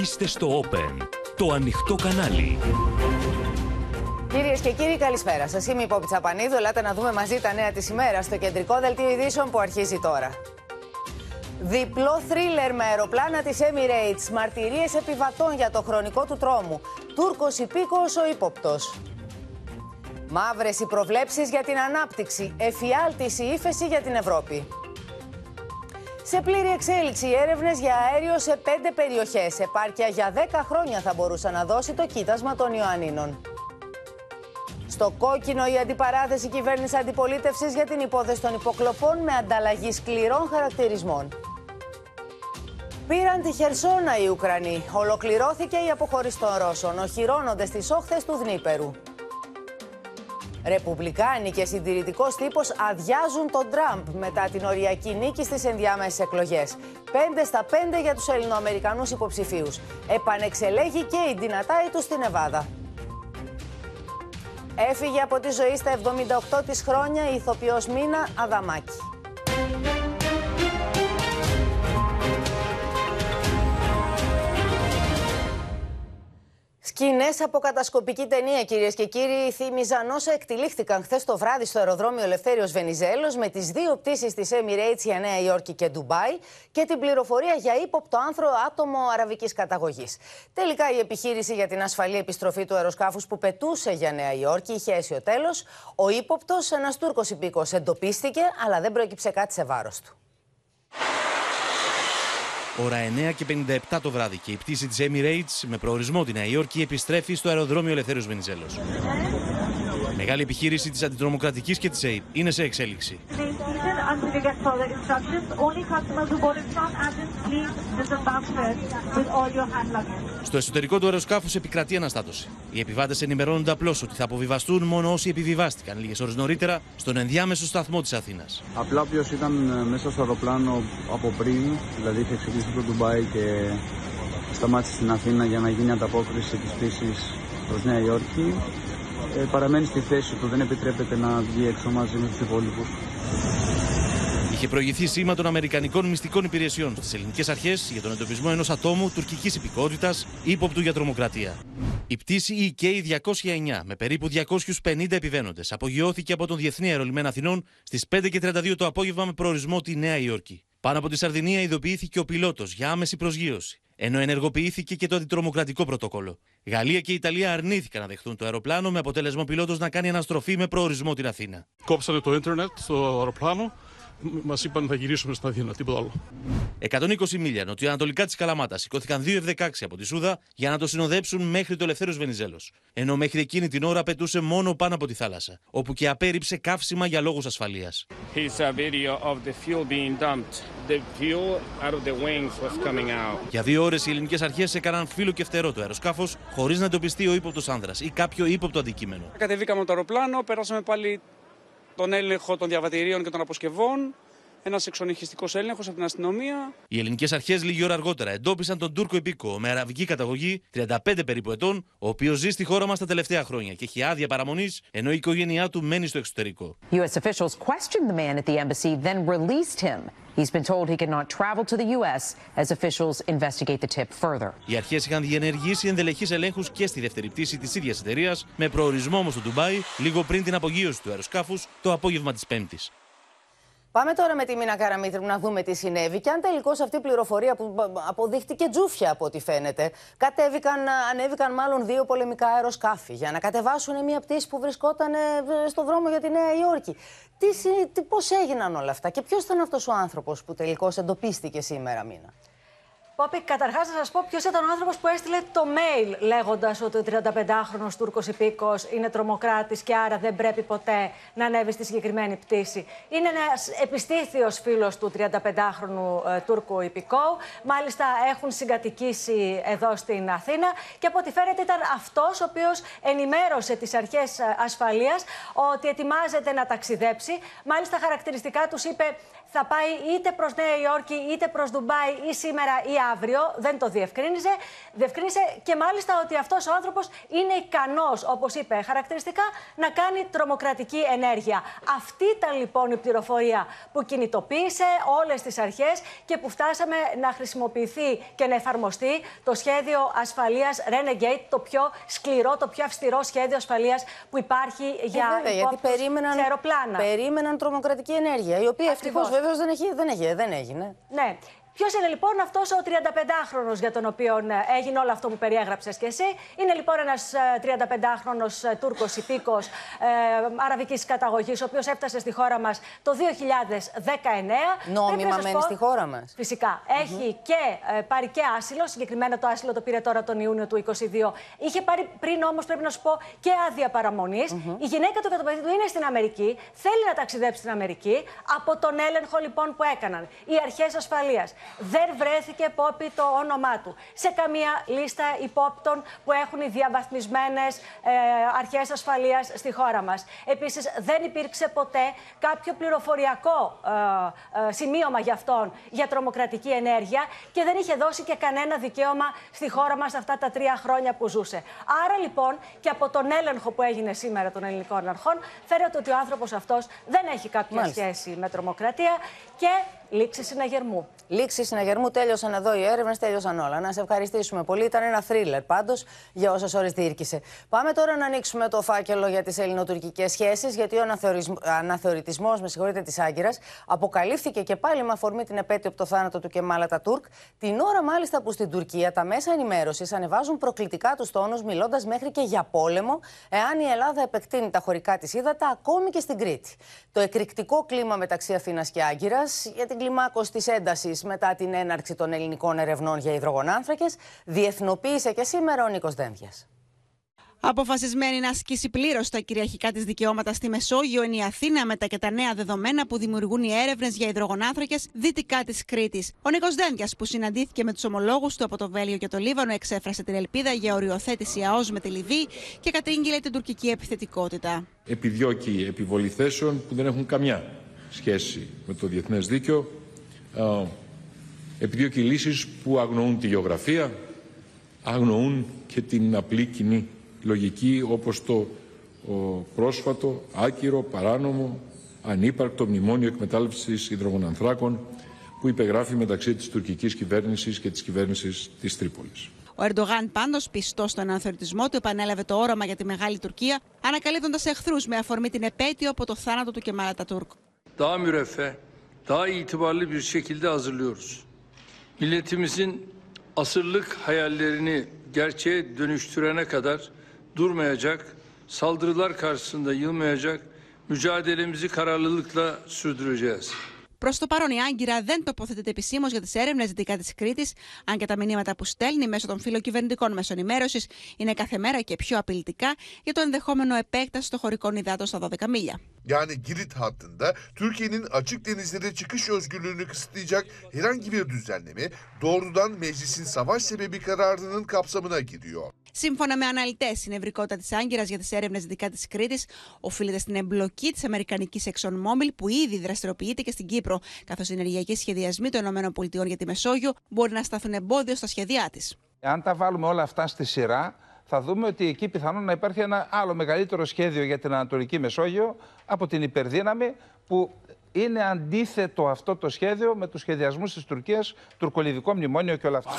Είστε στο Open, το ανοιχτό κανάλι. Κυρίες και κύριοι, καλησπέρα σας. Είμαι η Πόπη Τσαπανίδου. Ελάτε να δούμε μαζί τα νέα της ημέρα στο κεντρικό δελτίο ειδήσεων που αρχίζει τώρα. Διπλό θρίλερ με αεροπλάνα της Emirates. Μαρτυρίες επιβατών για το χρονικό του τρόμου. Τούρκος υπήκοος ο ύποπτος. Μαύρες οι προβλέψεις για την ανάπτυξη. Εφιάλτηση ύφεση για την Ευρώπη. Σε πλήρη εξέλιξη οι έρευνες για αέριο σε πέντε περιοχές. Επάρκεια για 10 χρόνια θα μπορούσε να δώσει το κοίτασμα των Ιωαννίνων. Στο κόκκινο η αντιπαράθεση κυβέρνηση αντιπολίτευσης για την υπόθεση των υποκλοπών με ανταλλαγή σκληρών χαρακτηρισμών. Πήραν τη Χερσόνα οι Ουκρανοί. Ολοκληρώθηκε η αποχώρηση των Ρώσων. Οχυρώνονται στις όχθες του Δνήπερου. Ρεπουμπλικάνοι και συντηρητικός τύπος αδειάζουν τον Τραμπ μετά την οριακή νίκη στις ενδιάμεσες εκλογές. 5 στα 5 για τους Ελληνοαμερικανούς υποψηφίους. Επανεξελέγει και η δυνατάη του στην Εβάδα. Έφυγε από τη ζωή στα 78 της χρόνια η ηθοποιός Μίνα Αδαμάκη. Σκηνές από κατασκοπική ταινία, κυρίες και κύριοι, θύμιζαν όσα εκτελήχθηκαν χθες το βράδυ στο αεροδρόμιο Ελευθέριος Βενιζέλος με τις δύο πτήσεις της Emirates για Νέα Υόρκη και Ντουμπάι και την πληροφορία για ύποπτο άνθρο άτομο αραβικής καταγωγής. Τελικά η επιχείρηση για την ασφαλή επιστροφή του αεροσκάφους που πετούσε για Νέα Υόρκη είχε έσει ο τέλος. Ο ύποπτος, ένας Τούρκος υπήκος, εντοπίστηκε, αλλά δεν προέκυψε κάτι σε βάρος του. Ώρα 9 και 57 το βράδυ και η πτήση της Emirates με προορισμό τη Νέα Υόρκη επιστρέφει στο αεροδρόμιο Ελευθέριος Βενιζέλος. Μεγάλη επιχείρηση της αντιτρομοκρατικής και της ΑΕΠ είναι σε εξέλιξη. Στο εσωτερικό του αεροσκάφους επικρατεί αναστάτωση. Οι επιβάτες ενημερώνονται απλώς ότι θα αποβιβαστούν μόνο όσοι επιβιβάστηκαν λίγες ώρες νωρίτερα στον ενδιάμεσο σταθμό της Αθήνας. Απλά όποιος ήταν ε, μέσα στο αεροπλάνο από πριν, δηλαδή είχε ξεκινήσει το Ντουμπάι και σταμάτησε στην Αθήνα για να γίνει ανταπόκριση της πτήση προς Νέα Υόρκη, ε, παραμένει στη θέση του, δεν επιτρέπεται να βγει έξω μαζί με τους υπόλοιπους. Είχε προηγηθεί σήμα των Αμερικανικών μυστικών υπηρεσιών στις ελληνικές αρχές για τον εντοπισμό ενός ατόμου τουρκικής υπηκότητας ύποπτου για τρομοκρατία. Η πτήση EK209 με περίπου 250 επιβαίνοντες απογειώθηκε από τον Διεθνή Αερολιμένα Αθηνών στις 5.32 το απόγευμα με προορισμό τη Νέα Υόρκη. Πάνω από τη Σαρδινία ειδοποιήθηκε ο πιλότος για άμεση προσγείωση, ενώ ενεργοποιήθηκε και το αντιτρομοκρατικό πρωτόκολλο. Γαλλία και Ιταλία αρνήθηκαν να δεχθούν το αεροπλάνο με αποτέλεσμα ο πιλότος να κάνει αναστροφή με προορισμό την Αθήνα. Κόψανε το ίντερνετ στο αεροπλάνο μας είπαν θα γυρίσουμε στην Αθήνα, τίποτα άλλο. 120 μίλια νοτιοανατολικά της Καλαμάτας σηκώθηκαν δύο F-16 από τη Σούδα για να το συνοδέψουν μέχρι το Ελευθέρω Βενιζέλος. Ενώ μέχρι εκείνη την ώρα πετούσε μόνο πάνω από τη θάλασσα, όπου και απέρριψε καύσιμα για λόγους ασφαλείας. Για δύο ώρες οι ελληνικές αρχές έκαναν φύλλο και φτερό το αεροσκάφος χωρίς να εντοπιστεί ο ύποπτος άνδρας ή κάποιο ύποπτο αντικείμενο. Κατεβήκαμε το αεροπλάνο, περάσαμε πάλι τον έλεγχο των διαβατηρίων και των αποσκευών, ένας εξονυχιστικός έλεγχος από την αστυνομία. Οι ελληνικές αρχές λίγη ώρα αργότερα εντόπισαν τον Τούρκο υπήκο με αραβική καταγωγή 35 περίπου ετών, ο οποίος ζει στη χώρα μας τα τελευταία χρόνια και έχει άδεια παραμονής, ενώ η οικογένειά του μένει στο εξωτερικό. U.S. officials questioned the man at the embassy, then released him. He's been told he cannot travel to the U.S. as officials investigate the tip further. Οι αρχές είχαν διενεργήσει ενδελεχείς ελέγχους και στη δεύτερη πτήση της ίδιας εταιρείας, με προορισμό όμως στο Ντουμπάι, λίγο πριν την απογείωση του αεροσκάφους το απόγευμα της Πέμπτης. Πάμε τώρα με τη Μίνα Καραμίτρου να δούμε τι συνέβη. Και αν τελικώς αυτή η πληροφορία που αποδείχτηκε τζούφια από ό,τι φαίνεται, κατέβηκαν, ανέβηκαν μάλλον δύο πολεμικά αεροσκάφη για να κατεβάσουν μια πτήση που βρισκόταν ε, στο δρόμο για τη Νέα Υόρκη. Τι, τι, πώς έγιναν όλα αυτά και ποιος ήταν αυτός ο άνθρωπος που τελικώς εντοπίστηκε σήμερα, Μίνα; Πόπη, καταρχάς να σας πω ποιος ήταν ο άνθρωπος που έστειλε το mail λέγοντας ότι ο 35χρονο Τούρκος υπήκος είναι τρομοκράτης και άρα δεν πρέπει ποτέ να ανέβει στη συγκεκριμένη πτήση. Είναι ένας επιστήθιος φίλος του 35χρονου ε, Τούρκου υπηκόου. Μάλιστα έχουν συγκατοικήσει εδώ στην Αθήνα και από ό,τι φαίνεται ήταν αυτός ο οποίος ενημέρωσε τις αρχές ε, ασφαλείας ότι ετοιμάζεται να ταξιδέψει. Μάλιστα, χαρακτηριστικά τους είπε θα πάει είτε προς Νέα Υόρκη είτε προς Ντουμπάι ή σήμερα ή αύριο. Δεν το διευκρίνησε. Διευκρίνησε και μάλιστα ότι αυτός ο άνθρωπος είναι ικανός, όπως είπε χαρακτηριστικά, να κάνει τρομοκρατική ενέργεια. Αυτή ήταν λοιπόν η πληροφορία που κινητοποίησε όλες τις αρχές και που φτάσαμε να χρησιμοποιηθεί και να εφαρμοστεί το σχέδιο ασφαλείας Renegade, το πιο σκληρό, το πιο αυστηρό σχέδιο ασφαλείας που υπάρχει για ε, βέβαια, γιατί περίμεναν, αεροπλάνα. περίμεναν τρομοκρατική ενέργεια, η οποία ευτυχώς βέβαια δεν, έχει, δεν, έχει, δεν έγινε. Ναι. Ποιος είναι λοιπόν αυτός ο 35χρονο για τον οποίο ε, έγινε όλο αυτό που περιέγραψες και εσύ; Είναι λοιπόν ένας 35χρονο ε, Τούρκος υπήκος ε, αραβικής καταγωγής, ο οποίος έφτασε στη χώρα μας το 2019. Νόμιμα μένει στη χώρα μας. Φυσικά. Έχει και ε, πάρει και άσυλο. Συγκεκριμένα το άσυλο το πήρε τώρα τον Ιούνιο του 2022. Είχε πάρει πριν όμως, πρέπει να σου πω, και άδεια παραμονής. Η γυναίκα του και το παιδί του είναι στην Αμερική. Θέλει να ταξιδέψει στην Αμερική. Από τον έλεγχο λοιπόν που έκαναν οι αρχές ασφαλείας δεν βρέθηκε πόπι το όνομά του σε καμία λίστα υπόπτων που έχουν οι διαβαθμισμένες ε, αρχές ασφαλείας στη χώρα μας. Επίσης, δεν υπήρξε ποτέ κάποιο πληροφοριακό ε, ε, σημείωμα για αυτόν για τρομοκρατική ενέργεια και δεν είχε δώσει και κανένα δικαίωμα στη χώρα μας αυτά τα τρία χρόνια που ζούσε. Άρα λοιπόν και από τον έλεγχο που έγινε σήμερα των ελληνικών αρχών, φαίνεται ότι ο άνθρωπος αυτός δεν έχει κάποια σχέση με τρομοκρατία και λήξη συναγερμού. Λήξη συναγερμού, τέλειωσαν εδώ οι έρευνες, τέλειωσαν όλα. Να σε ευχαριστήσουμε πολύ. Ήταν ένα θρίλερ πάντως για όσες ώρες διήρκησε. Πάμε τώρα να ανοίξουμε το φάκελο για τις ελληνοτουρκικές σχέσεις, γιατί ο αναθεωρητισμός, με συγχωρείτε, της Άγκυρας αποκαλύφθηκε και πάλι με αφορμή την επέτειο από το θάνατο του Κεμάλα Τουρκ, την ώρα μάλιστα που στην Τουρκία τα μέσα ενημέρωσης ανεβάζουν προκλητικά τους τόνους, μιλώντας μέχρι και για πόλεμο, εάν η Ελλάδα επεκτείνει τα χωρικά της ύδατα ακόμη και στην Κρήτη. Το εκρηκτικό κλίμα μεταξύ Αθήνας και Άγκυρας για την κλιμάκωση τη έντασης μετά την έναρξη των ελληνικών ερευνών για υδρογονάνθρακες, διεθνοποίησε και σήμερα ο Νίκος Δένδιας. Αποφασισμένη να ασκήσει πλήρως τα κυριαρχικά της δικαιώματα στη Μεσόγειο είναι η Αθήνα μετά και τα νέα δεδομένα που δημιουργούν οι έρευνες για υδρογονάνθρακες δυτικά της Κρήτης. Ο Νίκος Δένδιας, που συναντήθηκε με τους ομολόγους του από το Βέλιο και το Λίβανο, εξέφρασε την ελπίδα για οριοθέτηση ΑΟΣ με τη Λιβύη και κατήγγειλε την τουρκική επιθετικότητα. Επιδιώκει επιβολή θέσεων που δεν έχουν καμιά σχέση με το διεθνές δίκαιο επιδιώκει λύσεις που αγνοούν τη γεωγραφία, αγνοούν και την απλή κοινή λογική όπως το πρόσφατο, άκυρο, παράνομο, ανύπαρκτο μνημόνιο εκμετάλλευσης υδρογονανθράκων που υπεγράφει μεταξύ της τουρκικής κυβέρνησης και της κυβέρνησης της Τρίπολης. Ο Ερντογάν, πάντως, πιστός στον αναθεωρητισμό του, επανέλαβε το όραμα για τη Μεγάλη Τουρκία, ανακαλύπτοντας εχθρούς με αφορμή την επέτειο από το θάνατο του Κεμάλα Τουρκ. Daha müreffeh, daha itibarlı bir şekilde hazırlıyoruz. milletimizin asırlık hayallerini gerçeğe dönüştürene kadar durmayacak, saldırılar karşısında yılmayacak, mücadelemizi kararlılıkla sürdüreceğiz. Προς το παρόν, η Άγκυρα δεν τοποθετείται επισήμως για τις έρευνες δυτικά της Κρήτης, αν και τα μηνύματα που στέλνει μέσω των φιλοκυβερνητικών μέσων ενημέρωσης είναι κάθε μέρα και πιο απειλητικά για το ενδεχόμενο επέκταση των χωρικών υδάτων στα 12 μίλια. Yani Girit hattında Türkiye'nin açık denizlere çıkış özgürlüğünü kısıtlayacak herhangi bir düzenleme doğrudan meclisin savaş sebebi kararının kapsamına giriyor. Σύμφωνα με αναλυτές, η νευρικότητα της Άγκυρας για τις έρευνες δικά της Κρήτης οφείλεται στην εμπλοκή της Αμερικανικής ExxonMobil που ήδη δραστηριοποιείται και στην Κύπρο, καθώς οι ενεργειακοί σχεδιασμοί των ΗΠΑ για τη Μεσόγειο μπορεί να σταθούν εμπόδιο στα σχέδιά της. Αν τα βάλουμε όλα αυτά στη σειρά, θα δούμε ότι εκεί πιθανόν να υπάρχει ένα άλλο μεγαλύτερο σχέδιο για την Ανατολική Μεσόγειο από την υπερδύναμη που είναι αντίθετο αυτό το σχέδιο με τους σχεδιασμούς της Τουρκίας, τουρκολιδικό μνημόνιο και όλα αυτά.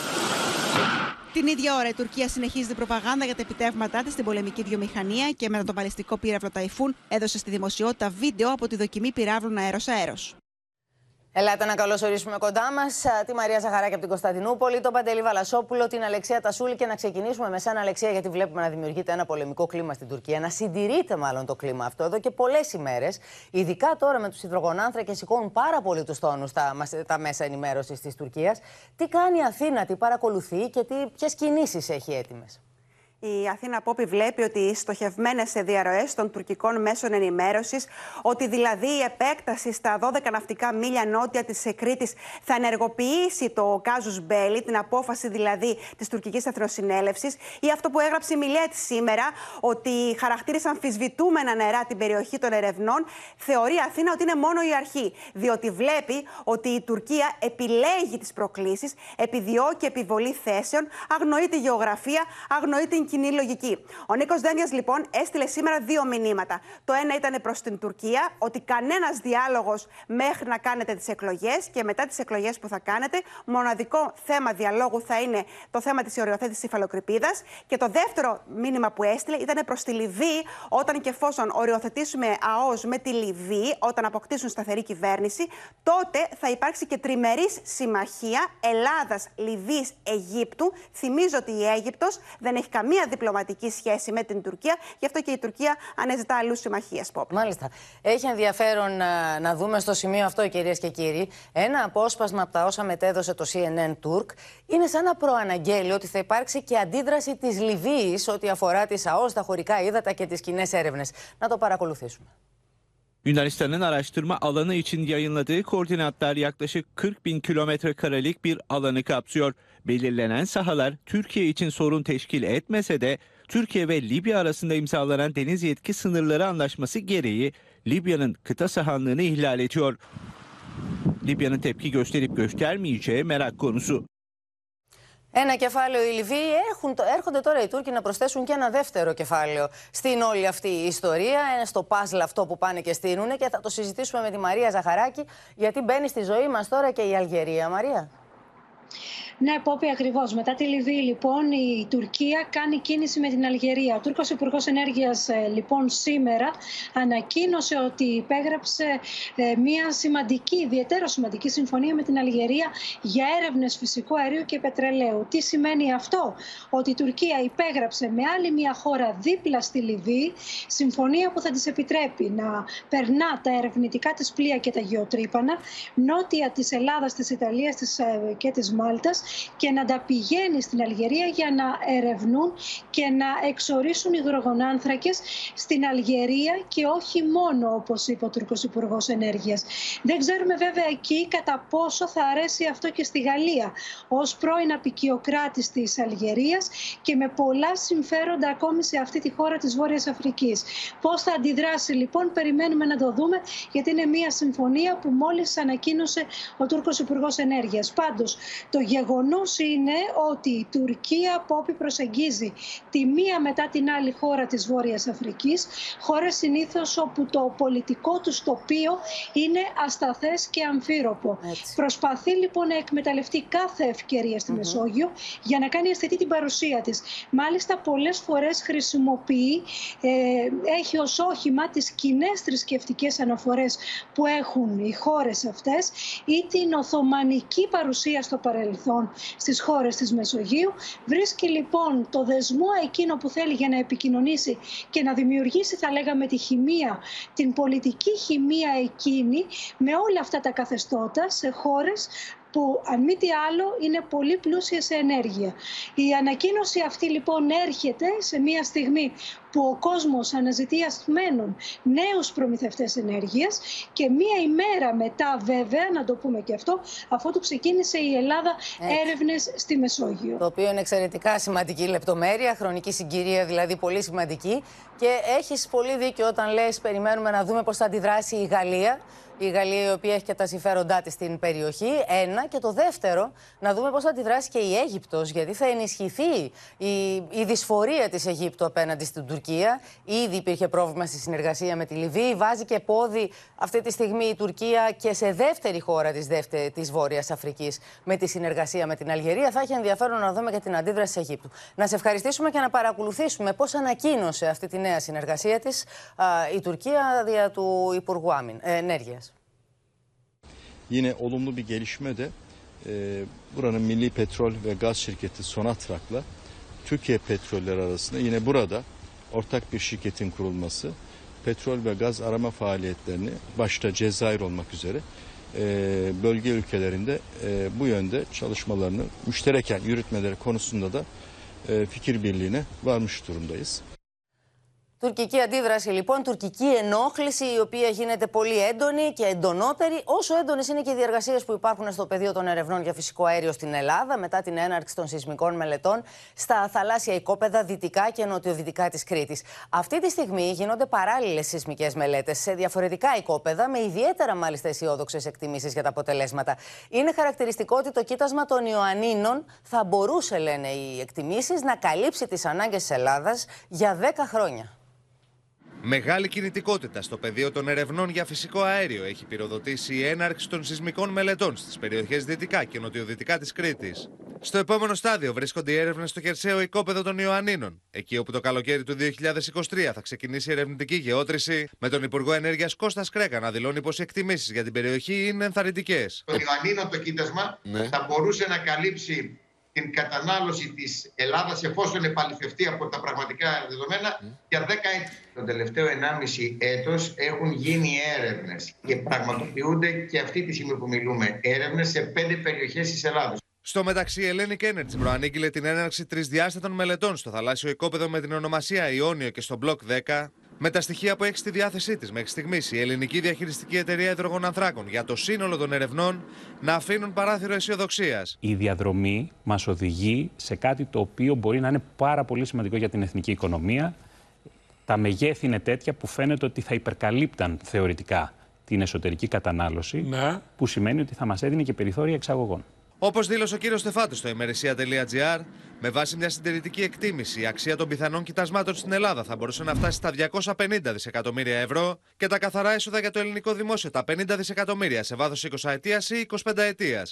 Την ίδια ώρα η Τουρκία συνεχίζει την προπαγάνδα για τα επιτεύγματά της στην πολεμική βιομηχανία και μετά τον παλαιστικό πύραυλο Ταϊφούν έδωσε στη δημοσιότητα βίντεο από τη δοκιμή πυράβλων αέρος-αέρος. Ελάτε να καλωσορίσουμε κοντά μας τη Μαρία Ζαχαράκη από την Κωνσταντινούπολη, τον Παντελή Βαλασόπουλο, την Αλεξία Τασούλη και να ξεκινήσουμε με σένα, Αλεξία, γιατί βλέπουμε να δημιουργείται ένα πολεμικό κλίμα στην Τουρκία. Να συντηρείται μάλλον το κλίμα αυτό εδώ και πολλές ημέρες. Ειδικά τώρα με τους υδρογονάνθρακες σηκώνουν πάρα πολύ τους τόνους τα, τα μέσα ενημέρωσης της Τουρκίας. Τι κάνει η Αθήνα, τι παρακολουθεί και ποιες κινήσεις έχει έτοιμες; Η Αθήνα Πόπη βλέπει ότι οι στοχευμένες διαρροές των τουρκικών μέσων ενημέρωσης, ότι δηλαδή η επέκταση στα 12 ναυτικά μίλια νότια της Κρήτης θα ενεργοποιήσει το κάζους Μπέλι, την απόφαση δηλαδή της τουρκικής εθνοσυνέλευσης, ή αυτό που έγραψε η Μιλέτη σήμερα, ότι χαρακτήρισαν αμφισβητούμενα νερά την περιοχή των ερευνών, θεωρεί η Αθήνα ότι είναι μόνο η αρχή. Διότι βλέπει ότι η Τουρκία επιλέγει τις προκλήσεις, επιδιώκει επιβολή θέσεων, αγνοεί τη γεωγραφία, αγνοεί την κοινή λογική. Ο Νίκος Δένδια, λοιπόν, έστειλε σήμερα δύο μηνύματα. Το ένα ήταν προς την Τουρκία, ότι κανένας διάλογος μέχρι να κάνετε τις εκλογές και μετά τις εκλογές που θα κάνετε, μοναδικό θέμα διαλόγου θα είναι το θέμα της οριοθέτηση υφαλοκρηπίδας. Και το δεύτερο μήνυμα που έστειλε ήταν προς τη Λιβύη, όταν και εφόσον οριοθετήσουμε ΑΟΣ με τη Λιβύη, όταν αποκτήσουν σταθερή κυβέρνηση, τότε θα υπάρξει και τριμερής συμμαχία Ελλάδα-Λιβύη-Αιγύπτου. Θυμίζω ότι η Αίγυπτος δεν έχει καμία διπλωματική σχέση με την Τουρκία, γι' αυτό και η Τουρκία ανέζητά αλλού συμμαχίες. Μάλιστα. Έχει ενδιαφέρον να, να δούμε στο σημείο αυτό, κυρίες και κύριοι, ένα απόσπασμα από τα όσα μετέδωσε το CNN Turk. Είναι σαν να προαναγγέλει ότι θα υπάρξει και αντίδραση της Λιβύης ό,τι αφορά τις ΑΟΣ, τα χωρικά ύδατα και τις κοινές έρευνες. Να το παρακολουθήσουμε. Yunanistan'ın araştırma alanı için yayınladığı koordinatlar yaklaşık 40 bin kilometre karelik bir alanı kapsıyor. Belirlenen sahalar Türkiye için sorun teşkil etmese de Türkiye ve Libya arasında imzalanan deniz yetki sınırları anlaşması gereği Libya'nın kıta sahanlığını ihlal ediyor. Libya'nın tepki gösterip göstermeyeceği merak konusu. Ένα κεφάλαιο οι Λιβύοι έχουν, έρχονται τώρα οι Τούρκοι να προσθέσουν και ένα δεύτερο κεφάλαιο στην όλη αυτή η ιστορία, στο παζλ αυτό που πάνε και στείλουν και θα το συζητήσουμε με τη Μαρία Ζαχαράκη γιατί μπαίνει στη ζωή μας τώρα και η Αλγερία. Μαρία. Ναι, Πόπη, ακριβώς. Μετά τη Λιβύη, λοιπόν, η Τουρκία κάνει κίνηση με την Αλγερία. Ο Τούρκος Υπουργός Ενέργειας, λοιπόν, σήμερα ανακοίνωσε ότι υπέγραψε ε, μια σημαντική, ιδιαίτερο σημαντική συμφωνία με την Αλγερία για έρευνες φυσικού αερίου και πετρελαίου. Τι σημαίνει αυτό, Ότι η Τουρκία υπέγραψε με άλλη μια χώρα δίπλα στη Λιβύη συμφωνία που θα της επιτρέπει να περνά τα ερευνητικά της πλοία και τα γεωτρύπανα νότια της Ελλάδας, της Ιταλίας ε, και της Μάλτας και να τα πηγαίνει στην Αλγερία για να ερευνούν και να εξορίσουν υδρογονάνθρακες στην Αλγερία και όχι μόνο όπως είπε ο Τουρκος Υπουργός Ενέργειας. Δεν ξέρουμε βέβαια εκεί κατά πόσο θα αρέσει αυτό και στη Γαλλία ως πρώην απεικιοκράτης της Αλγερίας και με πολλά συμφέροντα ακόμη σε αυτή τη χώρα της Βόρειας Αφρικής. Πώς θα αντιδράσει λοιπόν περιμένουμε να το δούμε γιατί είναι μια συμφωνία που μόλις ανακοίνωσε ο Τούρκος Υπουργός Ενέργειας. Πάντως το γεγονός γεγονός είναι ότι η Τουρκία από όποιοι προσεγγίζει τη μία μετά την άλλη χώρα της Βόρειας Αφρικής, χώρες συνήθως όπου το πολιτικό τους τοπίο είναι ασταθές και αμφίροπο. Προσπαθεί λοιπόν να εκμεταλλευτεί κάθε ευκαιρία στη Μεσόγειο για να κάνει αισθητή την παρουσία της. Μάλιστα πολλές φορές χρησιμοποιεί, ε, έχει ως όχημα τις κοινέ θρησκευτικές αναφορές που έχουν οι χώρες αυτές ή την Οθωμανική παρουσία στο παρελθόν στις χώρες της Μεσογείου. Βρίσκει λοιπόν το δεσμό εκείνο που θέλει για να επικοινωνήσει και να δημιουργήσει θα λέγαμε τη χημεία, την πολιτική χημεία εκείνη με όλα αυτά τα καθεστώτα σε χώρες που αν μη τι άλλο είναι πολύ πλούσια σε ενέργεια. Η ανακοίνωση αυτή λοιπόν έρχεται σε μια στιγμή που ο κόσμος αναζητεί ασθμένων νέους προμηθευτές ενέργειας και μία ημέρα μετά βέβαια, να το πούμε και αυτό, αφού του ξεκίνησε η Ελλάδα Έτσι. έρευνες στη Μεσόγειο. Το οποίο είναι εξαιρετικά σημαντική λεπτομέρεια, χρονική συγκυρία δηλαδή πολύ σημαντική και έχεις πολύ δίκιο όταν λες περιμένουμε να δούμε πώς θα αντιδράσει η Γαλλία η Γαλλία η οποία έχει και τα συμφέροντά της στην περιοχή. Ένα. Και το δεύτερο, να δούμε πώς θα αντιδράσει και η Αίγυπτος, γιατί θα ενισχυθεί η, η δυσφορία της Αιγύπτου απέναντι στην Τουρκία. Ήδη υπήρχε πρόβλημα στη συνεργασία με τη Λιβύη. Βάζει και πόδι αυτή τη στιγμή η Τουρκία και σε δεύτερη χώρα της, δεύτερη, της Βόρειας Αφρικής με τη συνεργασία με την Αλγερία. Θα έχει ενδιαφέρον να δούμε και την αντίδραση της Αιγύπτου. Να σε ευχαριστήσουμε και να παρακολουθήσουμε πώς ανακοίνωσε αυτή τη νέα συνεργασία της η Τουρκία δια του Υπουργού Άμυν, ε, Ενέργειας. Yine olumlu bir gelişme de e, buranın Milli Petrol ve Gaz Şirketi Sonatrak'la Türkiye Petroller arasında yine burada ortak bir şirketin kurulması, petrol ve gaz arama faaliyetlerini başta Cezayir olmak üzere e, bölge ülkelerinde e, bu yönde çalışmalarını müştereken yürütmeleri konusunda da e, fikir birliğine varmış durumdayız. Τουρκική αντίδραση λοιπόν, τουρκική ενόχληση η οποία γίνεται πολύ έντονη και εντονότερη, όσο έντονες είναι και οι διεργασίες που υπάρχουν στο πεδίο των ερευνών για φυσικό αέριο στην Ελλάδα μετά την έναρξη των σεισμικών μελετών στα θαλάσσια οικόπεδα δυτικά και νοτιοδυτικά της Κρήτης. Αυτή τη στιγμή γίνονται παράλληλες σεισμικές μελέτες σε διαφορετικά οικόπεδα, με ιδιαίτερα μάλιστα αισιόδοξες εκτιμήσεις για τα αποτελέσματα. Είναι χαρακτηριστικό ότι το κοίτασμα των Ιωαννίνων θα μπορούσε, λένε οι εκτιμήσεις, να καλύψει τις ανάγκες της Ελλάδας για 10 χρόνια. Μεγάλη κινητικότητα στο πεδίο των ερευνών για φυσικό αέριο έχει πυροδοτήσει η έναρξη των σεισμικών μελετών στις περιοχές δυτικά και νοτιοδυτικά της Κρήτης. Στο επόμενο στάδιο βρίσκονται οι έρευνες στο χερσαίο οικόπεδο των Ιωαννίνων, εκεί όπου το καλοκαίρι του 2023 θα ξεκινήσει η ερευνητική γεώτρηση, με τον Υπουργό Ενέργειας Κώστας Κρέκα να δηλώνει πως οι εκτιμήσεις για την περιοχή είναι ενθαρρυντικές. Το Ιωαννίνο το κοίτασμα Ναι. θα μπορούσε να καλύψει την κατανάλωση της Ελλάδας εφόσον επαληθευτεί από τα πραγματικά δεδομένα για 10 έτη. Το τελευταίο 1,5 έτος έχουν γίνει έρευνες και πραγματοποιούνται και αυτή τη στιγμή που μιλούμε έρευνες σε πέντε περιοχές της Ελλάδας. Στο μεταξύ, η Hellenic Energy προανήγγειλε την έναρξη τρισδιάστατων μελετών στο θαλάσσιο οικόπεδο με την ονομασία Ιόνιο και στο Block 10, με τα στοιχεία που έχεις στη διάθεσή της μέχρι στιγμής η ελληνική διαχειριστική εταιρεία υδρογονανθράκων για το σύνολο των ερευνών να αφήνουν παράθυρο αισιοδοξίας. Η διαδρομή μας οδηγεί σε κάτι το οποίο μπορεί να είναι πάρα πολύ σημαντικό για την εθνική οικονομία. Τα μεγέθη είναι τέτοια που φαίνεται ότι θα υπερκαλύπταν θεωρητικά την εσωτερική κατανάλωση, που σημαίνει ότι θα μας έδινε και περιθώρια εξαγωγών. Όπως δήλωσε ο κύριος Στεφάτος στο ημερησία.gr, με βάση μια συντηρητική εκτίμηση, η αξία των πιθανών κοιτασμάτων στην Ελλάδα θα μπορούσε να φτάσει στα 250 δισεκατομμύρια ευρώ και τα καθαρά έσοδα για το ελληνικό δημόσιο τα 50 δισεκατομμύρια σε βάθος 20 ετία ή 25 ετία.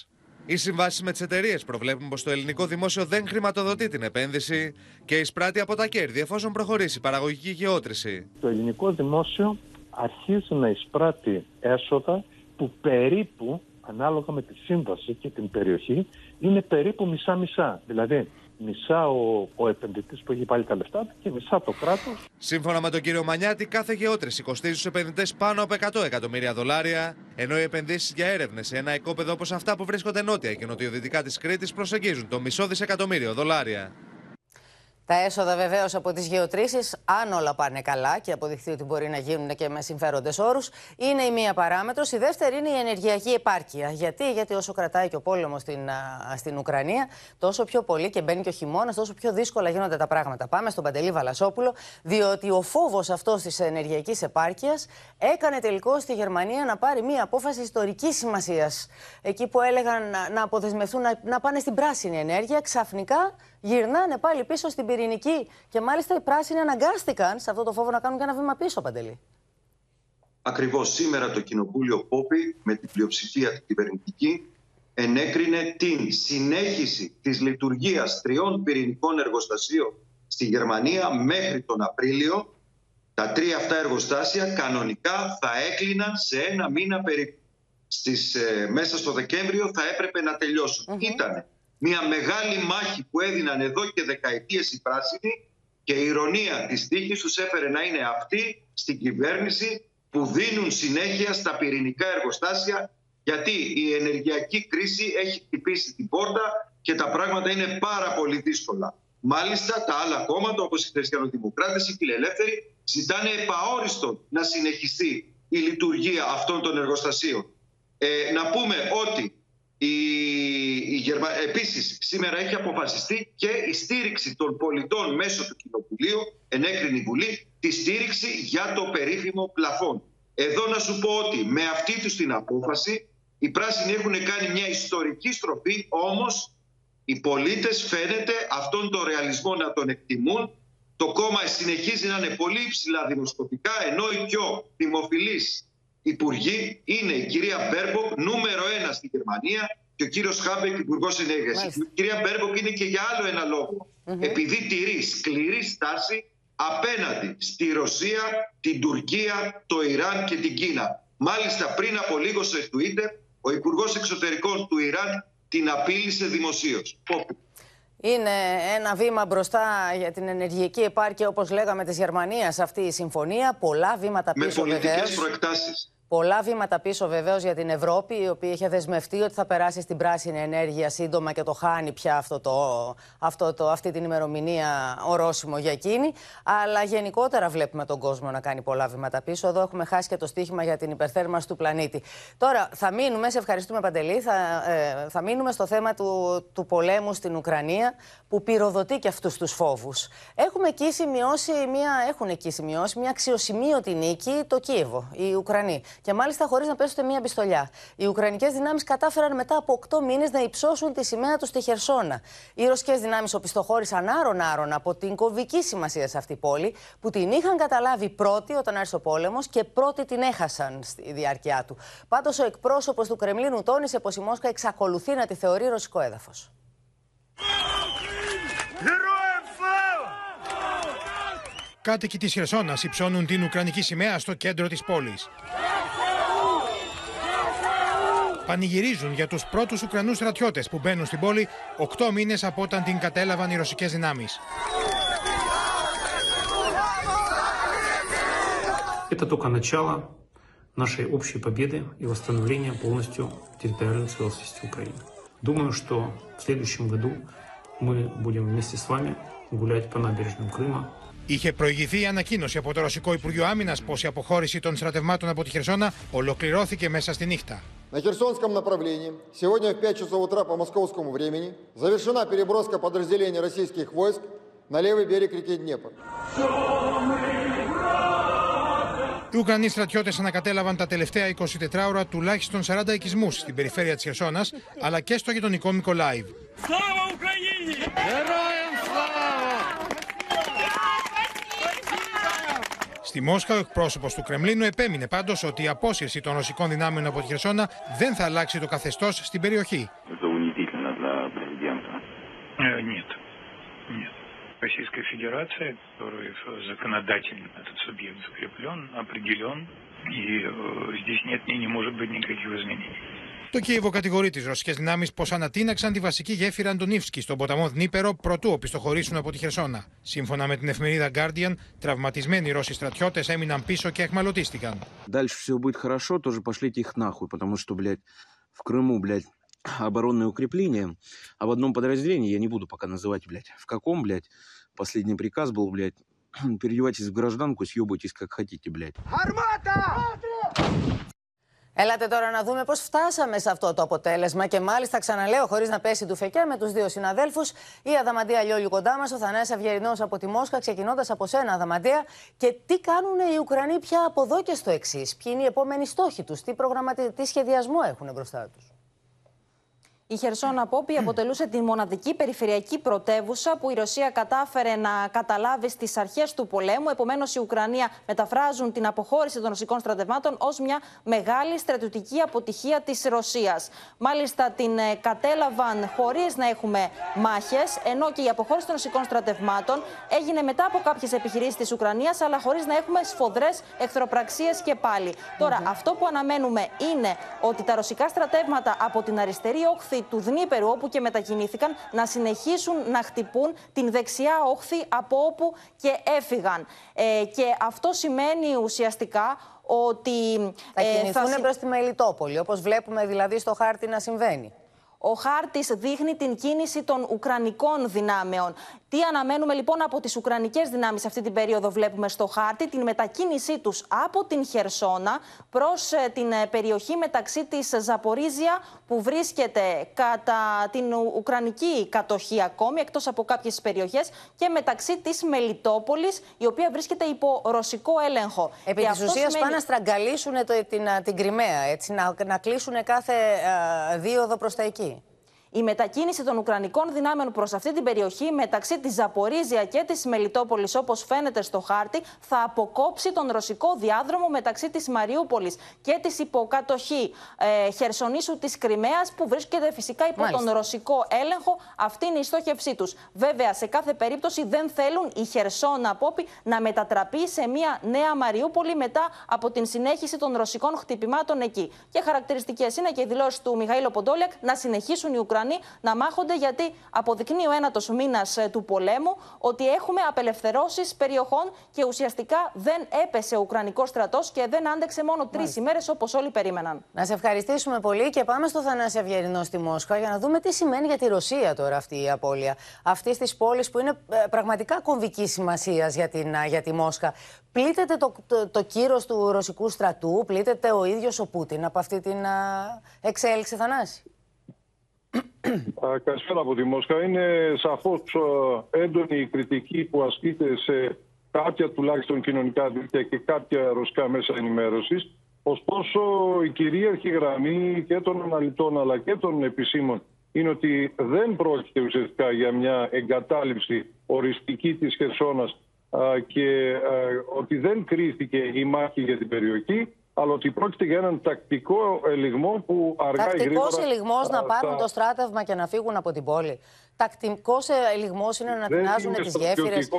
Οι συμβάσεις με τις εταιρείες προβλέπουν πως το ελληνικό δημόσιο δεν χρηματοδοτεί την επένδυση και εισπράττει από τα κέρδη εφόσον προχωρήσει η παραγωγική γεώτρηση. Το ελληνικό δημόσιο αρχίζει να εισπράττει έσοδα που περίπου, ανάλογα με τη σύμβαση και την περιοχή, είναι περίπου μισά-μισά. Δηλαδή, μισά ο, ο επενδυτής που έχει βάλει τα λεφτά του και μισά το κράτος. Σύμφωνα με τον κύριο Μανιάτη, κάθε γεώτρηση κοστίζει στους επενδυτές πάνω από 100 εκατομμύρια δολάρια, ενώ οι επενδύσεις για έρευνες σε ένα οικόπεδο όπως αυτά που βρίσκονται νότια και νοτιοδυτικά της Κρήτης προσεγγίζουν το μισό δισεκατομμύριο δολάρια. Τα έσοδα βεβαίως από τις γεωτρήσεις, αν όλα πάνε καλά και αποδειχθεί ότι μπορεί να γίνουν και με συμφέροντες όρους, είναι η μία παράμετρος. Η δεύτερη είναι η ενεργειακή επάρκεια. Γιατί, Γιατί όσο κρατάει και ο πόλεμος στην, α, στην Ουκρανία, τόσο πιο πολύ και μπαίνει και ο χειμώνας, τόσο πιο δύσκολα γίνονται τα πράγματα. Πάμε στον Παντελή Βαλασόπουλο, διότι ο φόβος αυτός της ενεργειακής επάρκειας έκανε τελικώ στη Γερμανία να πάρει μία απόφαση ιστορικής σημασίας. Εκεί που έλεγαν να, να αποδεσμευτούν να, να πάνε στην πράσινη ενέργεια, ξαφνικά γυρνάνε πάλι πίσω στην πυρηνική. Και μάλιστα οι πράσινοι αναγκάστηκαν σε αυτό το φόβο να κάνουν και ένα βήμα πίσω, Παντελή. Ακριβώς σήμερα το Κοινοβούλιο Πόπη με την πλειοψηφία την κυβερνητική ενέκρινε την συνέχιση της λειτουργίας τριών πυρηνικών εργοστασίων στη Γερμανία μέχρι τον Απρίλιο. Τα τρία αυτά εργοστάσια κανονικά θα έκλειναν σε ένα μήνα περίπου. Στις, ε, μέσα στο Δεκέμβριο θα έπρεπε να τελειωσουν Ήταν μια μεγάλη μάχη που έδιναν εδώ και δεκαετίες οι πράσινοι και η ηρωνία της τύχης τους έφερε να είναι αυτοί στην κυβέρνηση που δίνουν συνέχεια στα πυρηνικά εργοστάσια γιατί η ενεργειακή κρίση έχει χτυπήσει την πόρτα και τα πράγματα είναι πάρα πολύ δύσκολα. Μάλιστα τα άλλα κόμματα όπως οι χριστιανοδημοκράτες, οι φιλελεύθεροι ζητάνε επαόριστον να συνεχιστεί η λειτουργία αυτών των εργοστασίων. Ε, να πούμε ότι η, η Γερμα... Επίσης, σήμερα έχει αποφασιστεί και η στήριξη των πολιτών μέσω του Κοινοβουλίου, ενέκρινε η Βουλή, τη στήριξη για το περίφημο πλαφόν. Εδώ να σου πω ότι με αυτή τους την απόφαση οι πράσινοι έχουν κάνει μια ιστορική στροφή, όμως οι πολίτες φαίνεται αυτόν τον ρεαλισμό να τον εκτιμούν. Το κόμμα συνεχίζει να είναι πολύ υψηλά δημοσκοπικά, ενώ οι πιο δημοφιλείς υπουργοί είναι η κυρία Μπέρμποκ, νούμερο ένα στη Γερμανία, και ο κύριος Χάμπεκ, υπουργός ενέργειας. Η κυρία Μπέρμποκ είναι και για άλλο ένα λόγο. Επειδή τηρεί σκληρή στάση απέναντι στη Ρωσία, την Τουρκία, το Ιράν και την Κίνα. Μάλιστα πριν από λίγο σε Twitter, ο Υπουργός Εξωτερικών του Ιράν την απείλησε δημοσίως. Είναι ένα βήμα μπροστά για την ενεργειακή επάρκεια, όπως λέγαμε, της Γερμανίας αυτή η συμφωνία. Πολλά βήματα Με πίσω πολιτικές βεβαίως. προεκτάσεις. Πολλά βήματα πίσω βεβαίως για την Ευρώπη, η οποία είχε δεσμευτεί ότι θα περάσει στην πράσινη ενέργεια σύντομα και το χάνει πια αυτό το, αυτό το, αυτή την ημερομηνία ορόσημο για εκείνη. Αλλά γενικότερα βλέπουμε τον κόσμο να κάνει πολλά βήματα πίσω. Εδώ έχουμε χάσει και το στίχημα για την υπερθέρμανση του πλανήτη. Τώρα θα μείνουμε, σε ευχαριστούμε Παντελή, θα, ε, θα μείνουμε στο θέμα του, του πολέμου στην Ουκρανία που πυροδοτεί και αυτούς τους φόβους. Έχουμε εκεί σημειώσει μια, έχουν εκεί σημειώσει μια αξιοσημείωτη νίκη το Κίεβο, οι Ουκρανοί. Και μάλιστα χωρίς να πέσουν μία πιστολιά. Οι Ουκρανικές δυνάμεις κατάφεραν μετά από 8 μήνες να υψώσουν τη σημαία τους στη Χερσόνα. Οι ρωσικές δυνάμεις οπισθοχώρησαν άρον-άρον από την κομβική σημασία σε αυτή η πόλη, που την είχαν καταλάβει πρώτη όταν άρχισε ο πόλεμος και πρώτη την έχασαν στη διάρκεια του. Πάντως, ο εκπρόσωπος του Κρεμλίνου τόνισε πως η Μόσχα εξακολουθεί να τη θεωρεί ρωσικό έδαφος. Κάτοικοι της Χερσόνας υψώνουν την Ουκρανική σημαία στο κέντρο της πόλης Πανηγυρίζουν για τους πρώτους Ουκρανούς στρατιώτες που μπαίνουν στην πόλη 8 μήνες από όταν την κατέλαβαν οι ρωσικές δυνάμεις. Это только начало нашей общей победы и восстановления полностью территориальной целостности Украины. Думаю, что в следующем году мы будем вместе с вами гулять по набережным Крыма, Είχε προηγηθεί η ανακοίνωση από το Ρωσικό Υπουργείο Άμυνα πω η αποχώρηση των στρατευμάτων από τη Χερσόνα ολοκληρώθηκε μέσα στη νύχτα. На Херсонском направлении сегодня в 5 часов утра по московскому времени завершена переброска подразделений российских войск на левый берег реки Днепр. Οι Ουκρανοί στρατιώτε ανακατέλαβαν τα τελευταία 24 ώρα τουλάχιστον 40 οικισμού στην περιφέρεια τη Χερσόνα αλλά και στο γειτονικό Μικολάιβ. Στη Μόσχα, ο εκπρόσωπο του Κρεμλίνου επέμεινε πάντω ότι η απόσυρση των ρωσικών δυνάμεων από τη Χερσόνα δεν θα αλλάξει το καθεστώ στην περιοχή. Нет. Нет. Российская Федерация, которой законодательно этот субъект закреплен, определен, и э, здесь нет и не может быть никаких изменений. Το Κίεβο κατηγορεί τι ρωσικέ δυνάμει πω ανατείναξαν τη βασική γέφυρα Αντωνίφσκι στον ποταμό Δνήπερο προτού οπισθοχωρήσουν από τη Χερσόνα. Σύμφωνα με την εφημερίδα Guardian, τραυματισμένοι Ρώσοι στρατιώτε έμειναν πίσω και εχμαλωτίστηκαν. Дальше все будет хорошо, тоже пошлите их нахуй, потому что, блядь, в Крыму, блядь, оборонное укрепление, а в одном подразделении, я не буду пока называть, блядь, в каком, блядь, последний приказ был, блядь, переодевайтесь в гражданку, съебывайтесь как хотите, блядь. Έλατε τώρα να δούμε πώς φτάσαμε σε αυτό το αποτέλεσμα και μάλιστα ξαναλέω χωρίς να πέσει του φεκιά με τους δύο συναδέλφους η Αδαμαντία Λιόλιου κοντά μας, ο Θανάσης Αυγερινός από τη Μόσχα ξεκινώντας από σένα Αδαμαντία και τι κάνουν οι Ουκρανοί πια από εδώ και στο εξής; Ποιοι είναι οι επόμενοι στόχοι τους, τι, προγραμματι... τι σχεδιασμό έχουν μπροστά τους; Η Χερσόνα Πόπη αποτελούσε τη μοναδική περιφερειακή πρωτεύουσα που η Ρωσία κατάφερε να καταλάβει στις αρχές του πολέμου. Επομένως, η Ουκρανία μεταφράζουν την αποχώρηση των ρωσικών στρατευμάτων ως μια μεγάλη στρατιωτική αποτυχία της Ρωσίας. Μάλιστα, την ε, κατέλαβαν χωρίς να έχουμε μάχες, ενώ και η αποχώρηση των ρωσικών στρατευμάτων έγινε μετά από κάποιες επιχειρήσεις της Ουκρανίας, αλλά χωρίς να έχουμε σφοδρές εχθροπραξίες και πάλι. Τώρα, αυτό που αναμένουμε είναι ότι τα ρωσικά στρατεύματα από την αριστερή όχθη του Δνήπερου, όπου και μετακινήθηκαν, να συνεχίσουν να χτυπούν την δεξιά όχθη από όπου και έφυγαν. Ε, και αυτό σημαίνει ουσιαστικά ότι... Θα κινηθούν ε, προς τη Μελιτόπολη, όπως βλέπουμε δηλαδή στο χάρτη να συμβαίνει. Ο χάρτης δείχνει την κίνηση των Ουκρανικών δυνάμεων. Τι αναμένουμε λοιπόν από τις Ουκρανικές δυνάμεις αυτή την περίοδο, βλέπουμε στο χάρτη, την μετακίνησή τους από την Χερσόνα προς ε, την ε, περιοχή μεταξύ της Ζαπορίζια, που βρίσκεται κατά την Ουκρανική κατοχή ακόμη, εκτός από κάποιες περιοχές, και μεταξύ της Μελιτόπολης, η οποία βρίσκεται υπό ρωσικό έλεγχο. Επί της ουσίας σημαίνει... πάνε να στραγγαλίσουν το, την, την Κρυμαία, έτσι, να, να κλείσουν κάθε δίωδο προς τα εκεί. Η μετακίνηση των Ουκρανικών δυνάμεων προς αυτή την περιοχή μεταξύ της Ζαπορίζια και της Μελιτόπολης, όπως φαίνεται στο χάρτη, θα αποκόψει τον ρωσικό διάδρομο μεταξύ της Μαριούπολης και της υποκατοχή ε, Χερσονήσου της Κρυμαίας, που βρίσκεται φυσικά υπό τον ρωσικό έλεγχο. Αυτή είναι η στόχευσή τους. Βέβαια, σε κάθε περίπτωση δεν θέλουν η Χερσόνα Απόπη να μετατραπεί σε μια νέα Μαριούπολη μετά από την συνέχιση των ρωσικών χτυπημάτων εκεί. Και χαρακτηριστικές είναι και οι δηλώσεις του Μιχαήλ Ποντόλιακ να συνεχίσουν οι Ουκρανοί Ουκρανοί να μάχονται γιατί αποδεικνύει ο ένατος μήνας του πολέμου ότι έχουμε απελευθερώσεις περιοχών και ουσιαστικά δεν έπεσε ο Ουκρανικός στρατός και δεν άντεξε μόνο τρεις ημέρες όπως όλοι περίμεναν. Να σε ευχαριστήσουμε πολύ και πάμε στο Θανάση Αυγερινό στη Μόσχα για να δούμε τι σημαίνει για τη Ρωσία τώρα αυτή η απώλεια αυτής της πόλης που είναι ε, πραγματικά κομβικής σημασίας για, για τη Μόσχα. Πλήττεται το, το, το κύρος του ρωσικού στρατού, πλήττεται ο ίδιος ο Πούτιν από αυτή την εξέλιξη, Θανάση; Καλησπέρα από τη Μόσχα. Είναι σαφώς έντονη η κριτική που ασκείται σε κάποια τουλάχιστον κοινωνικά δίκτυα και κάποια ρωσικά μέσα ενημέρωσης. Ωστόσο, η κυρίαρχη γραμμή και των αναλυτών αλλά και των επισήμων είναι ότι δεν πρόκειται ουσιαστικά για μια εγκατάλειψη οριστική της Χερσόνας και ότι δεν κρίθηκε η μάχη για την περιοχή, αλλά ότι πρόκειται για έναν τακτικό ελιγμό που αργά Τακτικός ή γρήγορα... Τακτικός ελιγμός να πάρουν το στράτευμα και να φύγουν από την πόλη. Τακτικός ελιγμός είναι να τεινάζουν τις γέφυρες.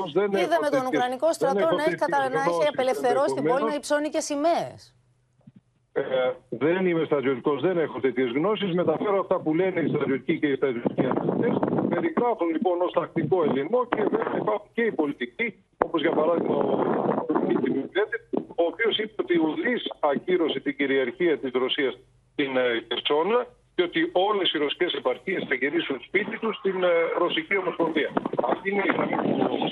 Είδαμε τον Ουκρανικό στρατό να έχει, κατα... να έχει απελευθερώσει την πόλη, να υψώνει και σημαίες. Ε, δεν είμαι στρατιωτικός, δεν έχω τέτοιες γνώσεις. Μεταφέρω αυτά που λένε οι στρατιωτικοί και οι στρατιωτικοί αναλυτές. Περιγράφουν λοιπόν ως τακτικό ελληνικό και βέβαια υπάρχουν και οι πολιτικοί, όπως για παράδειγμα ο Μίτσι ο οποίος είπε ότι ουδή ακύρωσε την κυριαρχία της Ρωσίας στην ε, Κερσόνα και ότι όλες οι ρωσικές επαρχίες θα γυρίσουν σπίτι τους στην ε, Ρωσική Ομοσπονδία. Αυτή είναι η γραμμή που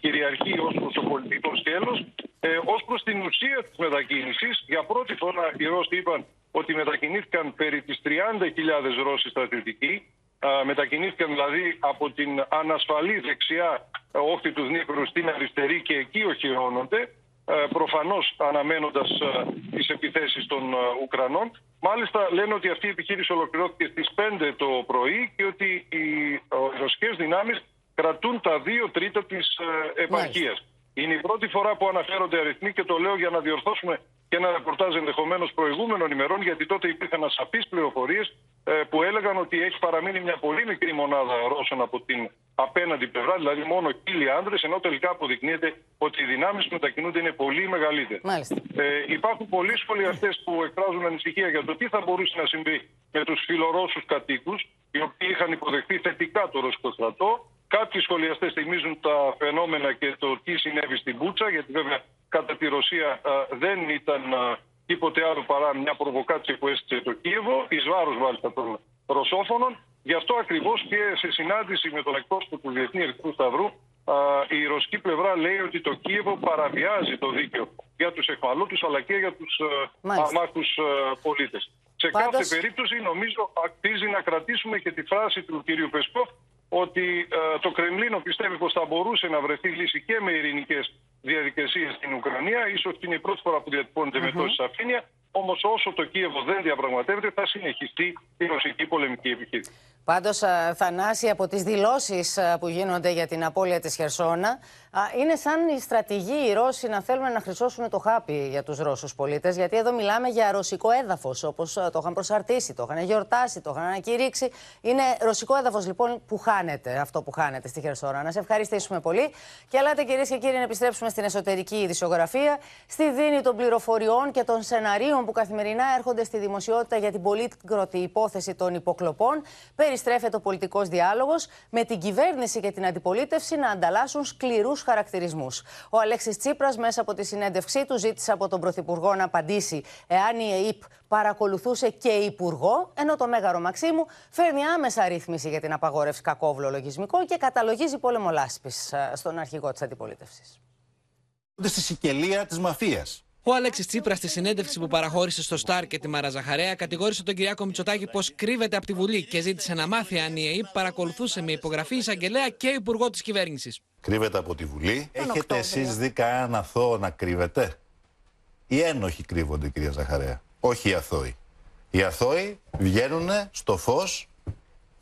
κυριαρχεί ως προς το πολιτικό σκέλος. Ε, ως προς την ουσία της μετακίνησης, για πρώτη φορά οι Ρώσοι είπαν ότι μετακινήθηκαν περί τις 30.000 Ρώσοι στρατιωτικοί. μετακινήθηκαν δηλαδή από την ανασφαλή δεξιά όχθη του Δνήπρου στην αριστερή και εκεί οχυρώνονται. Ε, προφανώς αναμένοντας ε, τις επιθέσεις των ε, Ουκρανών. Μάλιστα λένε ότι αυτή η επιχείρηση ολοκληρώθηκε στις 5 το πρωί και ότι οι ρωσικές δυνάμεις κρατούν τα δύο τρίτα της επαρχίας. Είναι η πρώτη φορά που αναφέρονται αριθμοί και το λέω για να διορθώσουμε και ένα ρεπορτάζ ενδεχομένως προηγούμενων ημερών, γιατί τότε υπήρχαν ασαφείς πληροφορίες που έλεγαν ότι έχει παραμείνει μια πολύ μικρή μονάδα Ρώσων από την απέναντι πλευρά, δηλαδή μόνο χίλιοι άντρε, ενώ τελικά αποδεικνύεται ότι οι δυνάμεις που μετακινούνται είναι πολύ μεγαλύτερες. Ε, υπάρχουν πολλοί σχολιαστές που εκφράζουν ανησυχία για το τι θα μπορούσε να συμβεί με τους φιλορώσους κατοίκους, οι οποίοι είχαν υποδεχθεί θετικά το ρωσικό στρατό. Κάποιοι σχολιαστές θυμίζουν τα φαινόμενα και το τι συνέβη στην Μπούτσα, γιατί βέβαια κατά τη Ρωσία α, δεν ήταν α, τίποτε άλλο παρά μια προβοκάτσια που έστησε το Κίεβο, εις βάρος μάλιστα των Ρωσόφωνων. Γι' αυτό ακριβώς και σε συνάντηση με τον εκπρόσωπο του Διεθνή Ερυθρού Σταυρού, η ρωσική πλευρά λέει ότι το Κίεβο παραβιάζει το δίκαιο για τους εχμαλώτους αλλά και για τους αμάχους πολίτες. Σε κάθε περίπτωση, νομίζω, αξίζει να κρατήσουμε και τη φράση του κ. Πεσκόφ ότι το Κρεμλίνο πιστεύει πως θα μπορούσε να βρεθεί λύση και με ειρηνικές διαδικασίες στην Ουκρανία. Ίσως είναι η πρώτη φορά που διατυπώνεται με τόση σαφήνεια. Όμως, όσο το Κίεβο δεν διαπραγματεύεται, θα συνεχιστεί η ρωσική πολεμική επιχείρηση. Πάντως, Θανάση, από τις δηλώσεις που γίνονται για την απώλεια της Χερσόνα, είναι σαν οι στρατηγοί οι Ρώσοι να θέλουν να χρυσώσουν το χάπι για τους Ρώσους πολίτες. Γιατί εδώ μιλάμε για ρωσικό έδαφος, όπως το είχαν προσαρτήσει, το είχαν γιορτάσει, το είχαν ανακηρύξει. Είναι ρωσικό έδαφος λοιπόν που χάνεται, αυτό που χάνεται στη Χερσόνα. Να σε ευχαριστήσουμε πολύ. Και ελάτε κυρίες και κύριοι να επιστρέψουμε στην εσωτερική ειδησιογραφία, στη δίνη των πληροφοριών και των σεναρίων που καθημερινά έρχονται στη δημοσιότητα για την πολύκροτη υπόθεση των υποκλοπών περιστρέφεται ο πολιτικός διάλογος με την κυβέρνηση και την αντιπολίτευση να ανταλλάσσουν σκληρούς χαρακτηρισμούς. Ο Αλέξης Τσίπρας, μέσα από τη συνέντευξή του, ζήτησε από τον Πρωθυπουργό να απαντήσει εάν η ΕΕΠ παρακολουθούσε και υπουργό, ενώ το Μέγαρο Μαξίμου φέρνει άμεσα ρύθμιση για την απαγόρευση κακόβλο λογισμικό και καταλογίζει πόλεμο λάσπης στον αρχηγό της αντιπολίτευσης. Στη σικελία της μαφίας. Ο Αλέξης Τσίπρας, στη συνέντευξη που παραχώρησε στο Σταρ και τη Μαραζαχαρέα, κατηγόρησε τον Κυριάκο Μητσοτάκη πως κρύβεται από τη Βουλή και ζήτησε να μάθει αν η ΕΕΠ παρακολουθούσε με υπογραφή εισαγγελέα και υπουργό της κυβέρνησης. Κρύβεται από τη Βουλή. Έχετε εσείς δει κανέναν αθώο να κρύβεται; Οι ένοχοι κρύβονται, κυρία Ζαχαρέα. Όχι οι αθώοι. Οι αθώοι βγαίνουν στο φως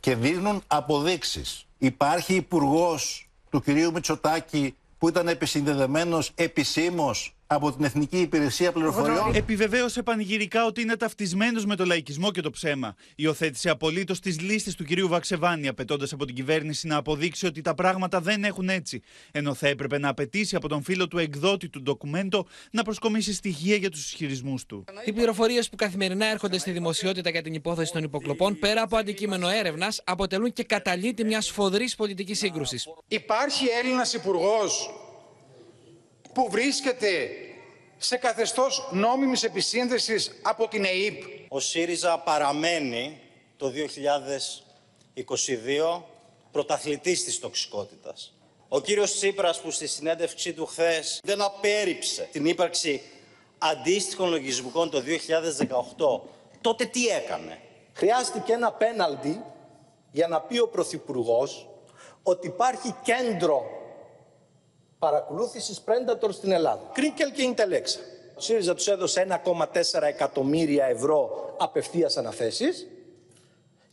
και δίνουν αποδείξεις. Υπάρχει υπουργός του κυρίου Μητσοτάκη που ήταν επισυνδεδεμένος επισήμως από την Εθνική Υπηρεσία Πληροφοριών. Επιβεβαίωσε πανηγυρικά ότι είναι ταυτισμένος με το λαϊκισμό και το ψέμα. Υιοθέτησε απολύτως τις λίστες του κυρίου Βαξεβάνη, απαιτώντας από την κυβέρνηση να αποδείξει ότι τα πράγματα δεν έχουν έτσι. Ενώ θα έπρεπε να απαιτήσει από τον φίλο του εκδότη του ντοκουμέντο να προσκομίσει στοιχεία για τους ισχυρισμούς του. Οι πληροφορίες που καθημερινά έρχονται στη δημοσιότητα για την υπόθεση των υποκλοπών, πέρα από αντικείμενο έρευνας, αποτελούν και καταλήτη μιας σφοδρή πολιτικής σύγκρουσης. Υπάρχει Έλληνας υπουργός που βρίσκεται σε καθεστώς νόμιμης επισύνδεσης από την ΕΕΠ. Ο ΣΥΡΙΖΑ παραμένει το 2022 πρωταθλητής της τοξικότητας. Ο κύριος Τσίπρας που στη συνέντευξή του χθες δεν απέρριψε την ύπαρξη αντίστοιχων λογισμικών το 2018, τότε τι έκανε; Χρειάστηκε ένα πέναλτι για να πει ο Πρωθυπουργός ότι υπάρχει κέντρο παρακολούθησης Predator στην Ελλάδα. Κρίκελ και Ιντελέξα. Ο ΣΥΡΙΖΑ τους έδωσε 1,4 εκατομμύρια ευρώ απευθείας αναθέσεις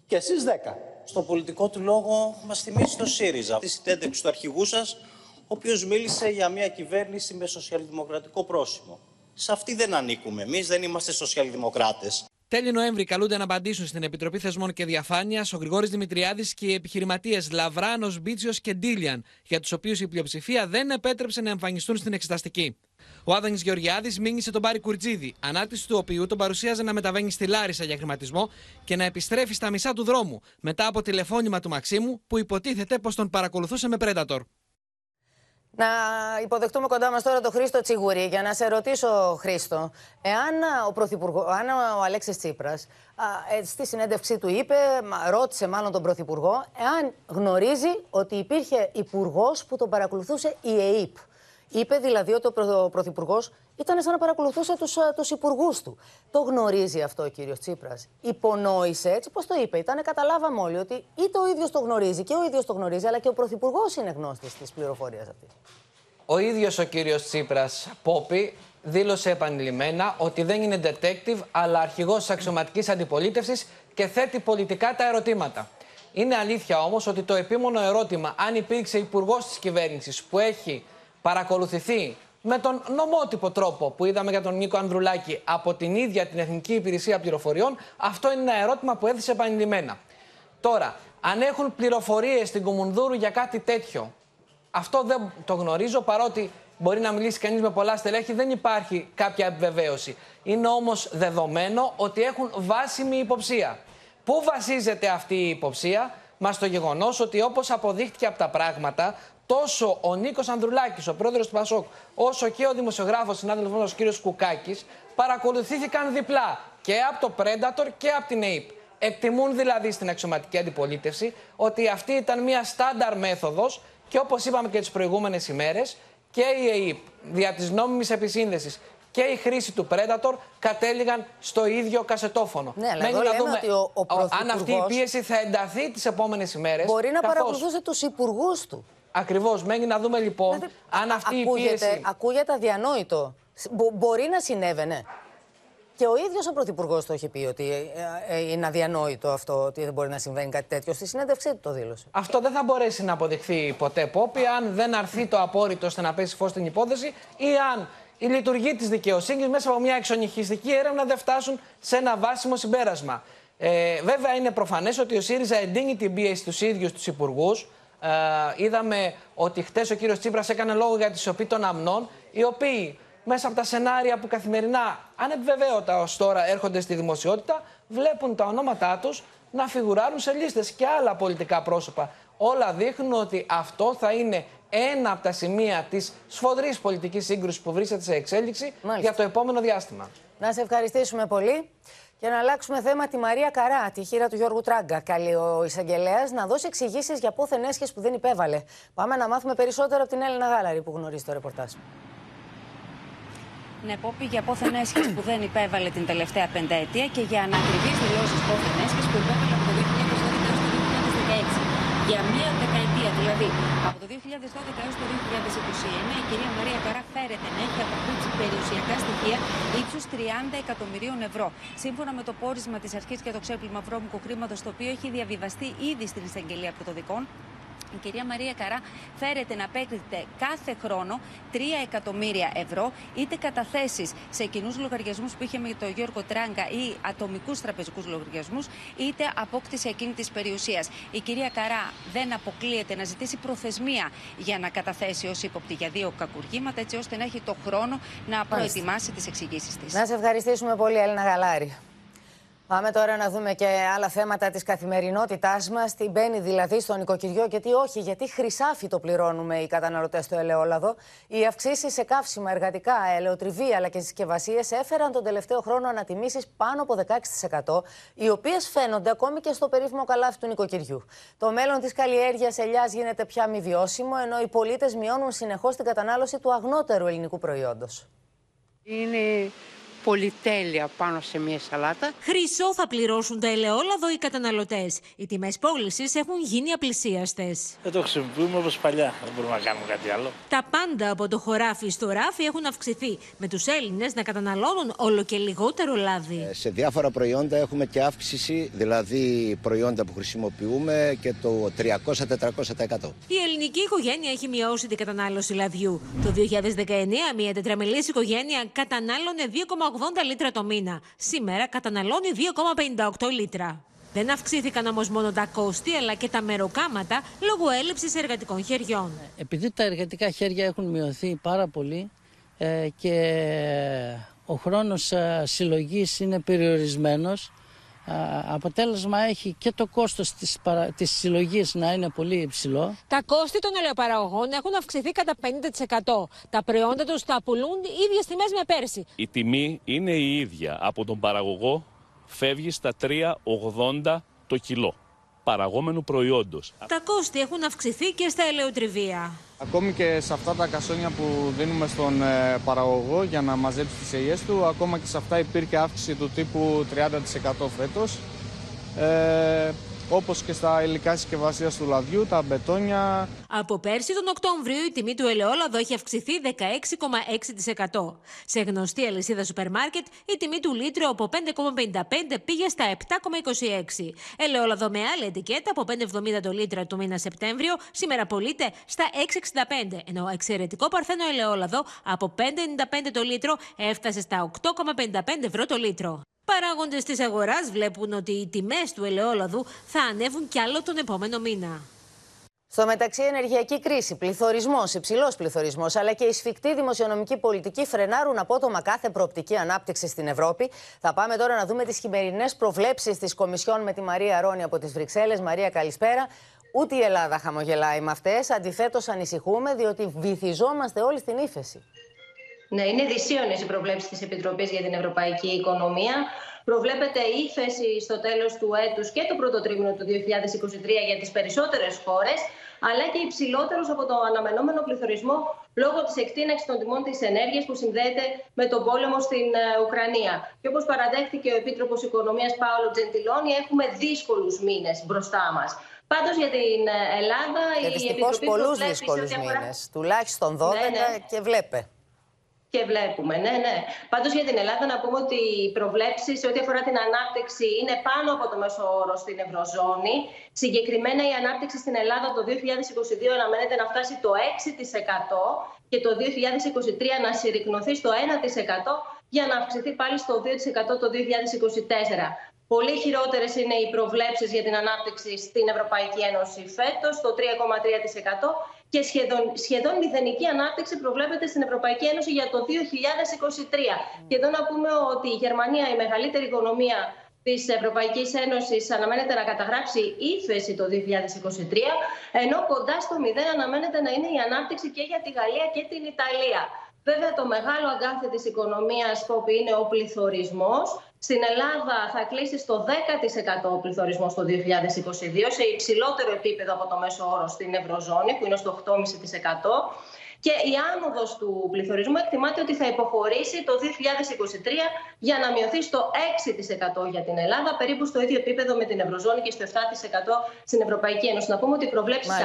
και εσείς 10. Στο πολιτικό του λόγο μας θυμίζει το ΣΥΡΙΖΑ. Τη συνέντευξη του αρχηγού σας, ο οποίος μίλησε για μια κυβέρνηση με σοσιαλδημοκρατικό πρόσημο. Σε αυτή δεν ανήκουμε. Εμείς δεν είμαστε σοσιαλδημοκράτες. Τέλη Νοέμβρη καλούνται να απαντήσουν στην Επιτροπή Θεσμών και Διαφάνειας ο Γρηγόρης Δημητριάδης και οι επιχειρηματίες Λαβράνος, Μπίτσιος και Ντίλιαν, για τους οποίους η πλειοψηφία δεν επέτρεψε να εμφανιστούν στην εξεταστική. Ο Άδωνης Γεωργιάδης μίλησε τον Πάρη Κουρτζίδη, ανάρτηση του οποίου τον παρουσίαζε να μεταβαίνει στη Λάρισα για χρηματισμό και να επιστρέφει στα μισά του δρόμου μετά από τηλεφώνημα του Μαξίμου που υποτίθεται πως τον παρακολουθούσε με Predator. Να υποδεχτούμε κοντά μας τώρα τον Χρήστο Τσιγουρή για να σε ρωτήσω, Χρήστο, εάν ο, Πρωθυπουργό, αν ο Αλέξης Τσίπρας ε, στη συνέντευξή του είπε, ρώτησε μάλλον τον Πρωθυπουργό, εάν γνωρίζει ότι υπήρχε υπουργός που τον παρακολουθούσε η ΕΕΠ. Είπε δηλαδή ότι ο Πρωθυπουργός ήταν σαν να παρακολουθούσε τους τους υπουργούς του. Το γνωρίζει αυτό ο κύριος Τσίπρας. Υπονόησε έτσι, πώ το είπε. Ήταν, καταλάβαμε όλοι ότι είτε ο ίδιος το γνωρίζει και ο ίδιος το γνωρίζει, αλλά και ο Πρωθυπουργός είναι γνώστης της πληροφορίας αυτής. Ο ίδιος ο κύριος Τσίπρας, Πόπη, δήλωσε επανειλημμένα ότι δεν είναι detective, αλλά αρχηγός της αξιωματικής αντιπολίτευσης και θέτει πολιτικά τα ερωτήματα. Είναι αλήθεια όμως ότι το επίμονο ερώτημα αν υπήρξε υπουργός της κυβέρνησης που έχει παρακολουθηθεί με τον νομότυπο τρόπο που είδαμε για τον Νίκο Ανδρουλάκη από την ίδια την Εθνική Υπηρεσία Πληροφοριών, αυτό είναι ένα ερώτημα που έθεσε επανειλημμένα. Τώρα, αν έχουν πληροφορίες στην Κομουνδούρου για κάτι τέτοιο, αυτό δεν το γνωρίζω παρότι μπορεί να μιλήσει κανείς με πολλά στελέχη, δεν υπάρχει κάποια επιβεβαίωση. Είναι όμως δεδομένο ότι έχουν βάσιμη υποψία. Πού βασίζεται αυτή η υποψία, μας το γεγονός ότι όπως αποδείχτηκε από τα πράγματα, τόσο ο Νίκος Ανδρουλάκης, ο πρόεδρος του Πασόκ, όσο και ο δημοσιογράφος συνάδελφο μας, ο κ. Κουκάκης, παρακολουθήθηκαν διπλά και από το Predator και από την ΑΕΠ. Εκτιμούν δηλαδή στην αξιωματική αντιπολίτευση ότι αυτή ήταν μια στάνταρ μέθοδος και όπως είπαμε και τις προηγούμενες ημέρες, και η ΑΕΠ δια της νόμιμης επισύνδεσης και η χρήση του Predator κατέληγαν στο ίδιο κασετόφωνο. Ναι, αλλά να δούμε ότι ο, ο αν αυτή η πίεση θα ενταθεί τις επόμενες ημέρες. Μπορεί να καθώς... παρακολουθούσε τους υπουργούς του. Ακριβώς. Μένει να δούμε λοιπόν δηλαδή, αν αυτή ακούγεται, η πίεση. Ακούγεται αδιανόητο. Μπο, μπορεί να συνέβαινε. Και ο ίδιος ο Πρωθυπουργός το έχει πει ότι ε, ε, είναι αδιανόητο αυτό, ότι δεν μπορεί να συμβαίνει κάτι τέτοιο. Στη συνέντευξή του το δήλωσε. Αυτό δεν θα μπορέσει να αποδειχθεί ποτέ, Πόπη, αν δεν αρθεί το απόρριτο ώστε να πέσει φως στην υπόθεση ή αν η λειτουργία της δικαιοσύνης μέσα από μια εξονυχιστική έρευνα δεν φτάσουν σε ένα βάσιμο συμπέρασμα. Ε, βέβαια, είναι προφανές ότι ο ΣΥΡΙΖΑ εντείνει την πίεση στου ίδιους τους υπουργούς. Ε, είδαμε ότι χτες ο κύριος Τσίπρας έκανε λόγο για τη σιωπή των αμνών, οι οποίοι μέσα από τα σενάρια που καθημερινά, ανεπιβεβαίωτα ως τώρα, έρχονται στη δημοσιότητα, βλέπουν τα ονόματά τους να φιγουράρουν σε λίστες και άλλα πολιτικά πρόσωπα. Όλα δείχνουν ότι αυτό θα είναι ένα από τα σημεία της σφοδρής πολιτικής σύγκρουσης που βρίσκεται σε εξέλιξη για το επόμενο διάστημα. Να σε ευχαριστήσουμε πολύ. Για να αλλάξουμε θέμα, τη Μαρία Καρά, τη χείρα του Γιώργου Τράγκα. Καλεί ο εισαγγελέας να δώσει εξηγήσεις για πόθεν έσχες που δεν υπέβαλε. Πάμε να μάθουμε περισσότερο από την Έλληνα Γάλαρη που γνωρίζει το ρεπορτάζ. Ναι, Πόπη, για πόθεν έσχες που δεν υπέβαλε την τελευταία πενταετία και για ανακριβείς δηλώσεις πόθεν έσχες που υπέβαλε από το 2012 έως το 2016 για μία δεκαετία. Δηλαδή, από το 2012 έως το 2021, η κυρία Μαρία Καρά φέρεται να έχει αποκρούξει περιουσιακά στοιχεία ύψους 30 εκατομμυρίων ευρώ. Σύμφωνα με το πόρισμα της αρχής για το ξέπλυμα βρώμικου χρήματος, το οποίο έχει διαβιβαστεί ήδη στην εισαγγελία πρωτοδικών, η κυρία Μαρία Καρά φέρεται να παίρνετε κάθε χρόνο 3 εκατομμύρια ευρώ, είτε καταθέσεις σε κοινούς λογαριασμούς που είχε με τον Γιώργο Τράγκα ή ατομικούς τραπεζικούς λογαριασμούς, είτε απόκτηση εκείνη τη περιουσίας. Η κυρία Καρά δεν αποκλείεται να ζητήσει προθεσμία για να καταθέσει ως ύποπτη για δύο κακουργήματα, έτσι ώστε να έχει το χρόνο να προετοιμάσει τις εξηγήσεις της. Να σε ευχαριστήσουμε πολύ, Έλληνα Γαλάρη. Πάμε τώρα να δούμε και άλλα θέματα της καθημερινότητάς μας. Τι μπαίνει δηλαδή στο νοικοκυριό και τι όχι, γιατί χρυσάφι το πληρώνουμε οι καταναλωτές στο ελαιόλαδο. Οι αυξήσεις σε καύσιμα, εργατικά, ελαιοτριβή αλλά και συσκευασίες έφεραν τον τελευταίο χρόνο ανατιμήσεις πάνω από 16%, οι οποίες φαίνονται ακόμη και στο περίφημο καλάθι του νοικοκυριού. Το μέλλον της καλλιέργειας ελιάς γίνεται πια μη βιώσιμο, ενώ οι πολίτες μειώνουν συνεχώς την κατανάλωση του αγνότερου ελληνικού προϊόντος. Είναι πολυτέλεια πάνω σε μια σαλάτα. Χρυσό θα πληρώσουν το ελαιόλαδο οι καταναλωτές. Οι τιμές πώλησης έχουν γίνει απλησίαστες. Δεν το χρησιμοποιούμε όπως παλιά. Δεν μπορούμε να κάνουμε κάτι άλλο. Τα πάντα από το χωράφι στο ράφι έχουν αυξηθεί, με τους Έλληνες να καταναλώνουν όλο και λιγότερο λάδι. Ε, σε διάφορα προϊόντα έχουμε και αύξηση, δηλαδή προϊόντα που χρησιμοποιούμε και το 300-400%. Η ελληνική οικογένεια έχει μειώσει την κατανάλωση λαδιού. Το 2019 μια τετραμελή οικογένεια κατανάλωνε 2,80 λίτρα το μήνα. Σήμερα καταναλώνει 2,58 λίτρα. Δεν αυξήθηκαν όμως μόνο τα κόστη, αλλά και τα μεροκάματα λόγω έλλειψης εργατικών χεριών. Επειδή τα εργατικά χέρια έχουν μειωθεί πάρα πολύ ε, και ο χρόνος ε, συλλογής είναι περιορισμένος, αποτέλεσμα έχει και το κόστος της, παρα... της συλλογής να είναι πολύ υψηλό. Τα κόστη των ελαιοπαραγωγών έχουν αυξηθεί κατά 50%. Τα προϊόντα τους τα πουλούν ίδιες τιμές με πέρσι. Η τιμή είναι η ίδια. Από τον παραγωγό φεύγει στα 3,80 το κιλό παραγόμενου προϊόντος. Τα κόστη έχουν αυξηθεί και στα ελαιοτριβία. Ακόμη και σε αυτά τα κασόνια που δίνουμε στον ε, παραγωγό για να μαζέψει τις ελιές του, ακόμα και σε αυτά υπήρχε αύξηση του τύπου 30% φέτος. Ε, όπως και στα υλικά συσκευασίας του λαδιού, τα μπετόνια. Από πέρσι τον Οκτώβριο η τιμή του ελαιόλαδου έχει αυξηθεί 16,6%. Σε γνωστή αλυσίδα σούπερ μάρκετ η τιμή του λίτρου από 5,55 πήγε στα 7,26. Ελαιόλαδο με άλλη ετικέτα από 5,70 το λίτρο του μήνα Σεπτέμβριο σήμερα πωλείται στα 6,65 ενώ εξαιρετικό παρθένο ελαιόλαδο από 5,95 το λίτρο έφτασε στα 8,55 ευρώ το λίτρο. Παράγοντες της αγοράς βλέπουν ότι οι τιμές του ελαιόλαδου θα ανέβουν κι άλλο τον επόμενο μήνα. Στο μεταξύ, ενεργειακή κρίση, πληθωρισμός, υψηλός πληθωρισμός, αλλά και η σφιχτή δημοσιονομική πολιτική φρενάρουν απότομα κάθε προοπτική ανάπτυξη στην Ευρώπη. Θα πάμε τώρα να δούμε τις χειμερινές προβλέψεις της Κομισιόν με τη Μαρία Ρόνι από τις Βρυξέλλες. Μαρία, καλησπέρα. Ούτε η Ελλάδα χαμογελάει με αυτές. Αντιθέτως, ανησυχούμε, διότι βυθιζόμαστε όλοι στην ύφεση. Ναι, είναι δυσίωνες οι προβλέψεις της Επιτροπής για την Ευρωπαϊκή Οικονομία. Προβλέπεται ύφεση στο τέλος του έτους και το πρώτο τρίμηνο του 2023 για τις περισσότερες χώρες, αλλά και υψηλότερος από το αναμενόμενο πληθωρισμό λόγω της εκτείναξης των τιμών της ενέργειας που συνδέεται με τον πόλεμο στην ε, Ουκρανία. Και όπως παραδέχτηκε ο Επίτροπος Οικονομίας Πάολο Τζεντιλόνι, έχουμε δύσκολους μήνες μπροστά μας. Πάντως για την ε, Ελλάδα η Επιτροπή πολλούς δύσκολους μήνες. Τουλάχιστον 12 ναι, ναι. και βλέπε. Και βλέπουμε, ναι, ναι. Πάντως για την Ελλάδα να πούμε ότι οι προβλέψεις σε ό,τι αφορά την ανάπτυξη είναι πάνω από το μέσο όρο στην Ευρωζώνη. Συγκεκριμένα η ανάπτυξη στην Ελλάδα το 2022 αναμένεται να φτάσει το 6% και το 2023 να συρρυκνωθεί στο 1% για να αυξηθεί πάλι στο 2% το 2024. Πολύ χειρότερες είναι οι προβλέψεις για την ανάπτυξη στην Ευρωπαϊκή Ένωση φέτος, το 3,3% και σχεδόν, σχεδόν μηδενική ανάπτυξη προβλέπεται στην Ευρωπαϊκή Ένωση για το 2023. Και εδώ να πούμε ότι η Γερμανία, η μεγαλύτερη οικονομία της Ευρωπαϊκής Ένωσης, αναμένεται να καταγράψει ύφεση το 2023, ενώ κοντά στο μηδέν αναμένεται να είναι η ανάπτυξη και για τη Γαλλία και την Ιταλία. Βέβαια, το μεγάλο αγκάθι της οικονομίας, Πόπη, είναι ο πληθωρισμός. Στην Ελλάδα θα κλείσει στο 10% ο πληθωρισμός το 2022, σε υψηλότερο επίπεδο από το μέσο όρο στην Ευρωζώνη, που είναι στο 8,5%. και η άνοδος του πληθωρισμού εκτιμάται ότι θα υποχωρήσει το 2023 για να μειωθεί στο 6% για την Ελλάδα, περίπου στο ίδιο επίπεδο με την Ευρωζώνη και στο 7% στην Ευρωπαϊκή Ένωση. Να πούμε ότι οι προβλέψεις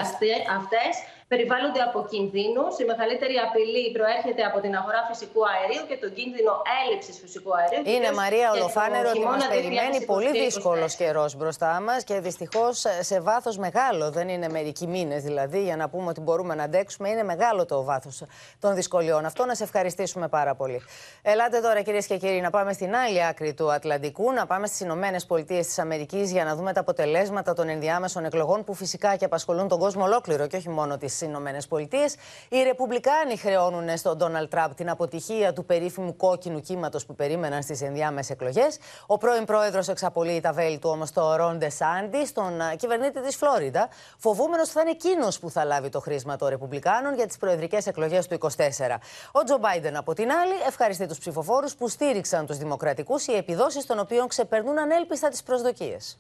αυτές περιβάλλονται από κινδύνους. Η μεγαλύτερη απειλή προέρχεται από την αγορά φυσικού αερίου και τον κίνδυνο έλλειψης φυσικού αερίου. Είναι Μαρία Ολοφάνερο ότι μας περιμένει πολύ δύσκολος καιρός μπροστά μας και δυστυχώς σε βάθος μεγάλο. Δεν είναι μερικοί μήνες δηλαδή για να πούμε ότι μπορούμε να αντέξουμε. Είναι μεγάλο το βάθος των δυσκολιών. Αυτό να σε ευχαριστήσουμε πάρα πολύ. Ελάτε τώρα κυρίες και κύριοι να πάμε στην άλλη άκρη του Ατλαντικού, να πάμε στις Ηνωμένες Πολιτείες της Αμερικής για να δούμε τα αποτελέσματα των ενδιάμεσων εκλογών που φυσικά και απασχολούν τον κόσμο ολόκληρο και όχι μόνο τι Ηνωμένες Πολιτείες. Οι Ρεπουμπλικάνοι χρεώνουν στον Ντόναλτ Τραμπ την αποτυχία του περίφημου κόκκινου κύματος που περίμεναν στις ενδιάμεσες εκλογές. Ο πρώην πρόεδρος εξαπολύει τα βέλη του όμως το Ρον Ντεσάντι, τον κυβερνήτη της Φλόριντα, φοβούμενος ότι θα είναι εκείνος που θα λάβει το χρήσμα των Ρεπουμπλικάνων για τις προεδρικές εκλογές του 2024. Ο Τζο Μπάιντεν, από την άλλη, ευχαριστεί τους ψηφοφόρους που στήριξαν τους Δημοκρατικούς, οι επιδόσεις των οποίων ξεπερνούν ανέλπιστα τις προσδοκίες.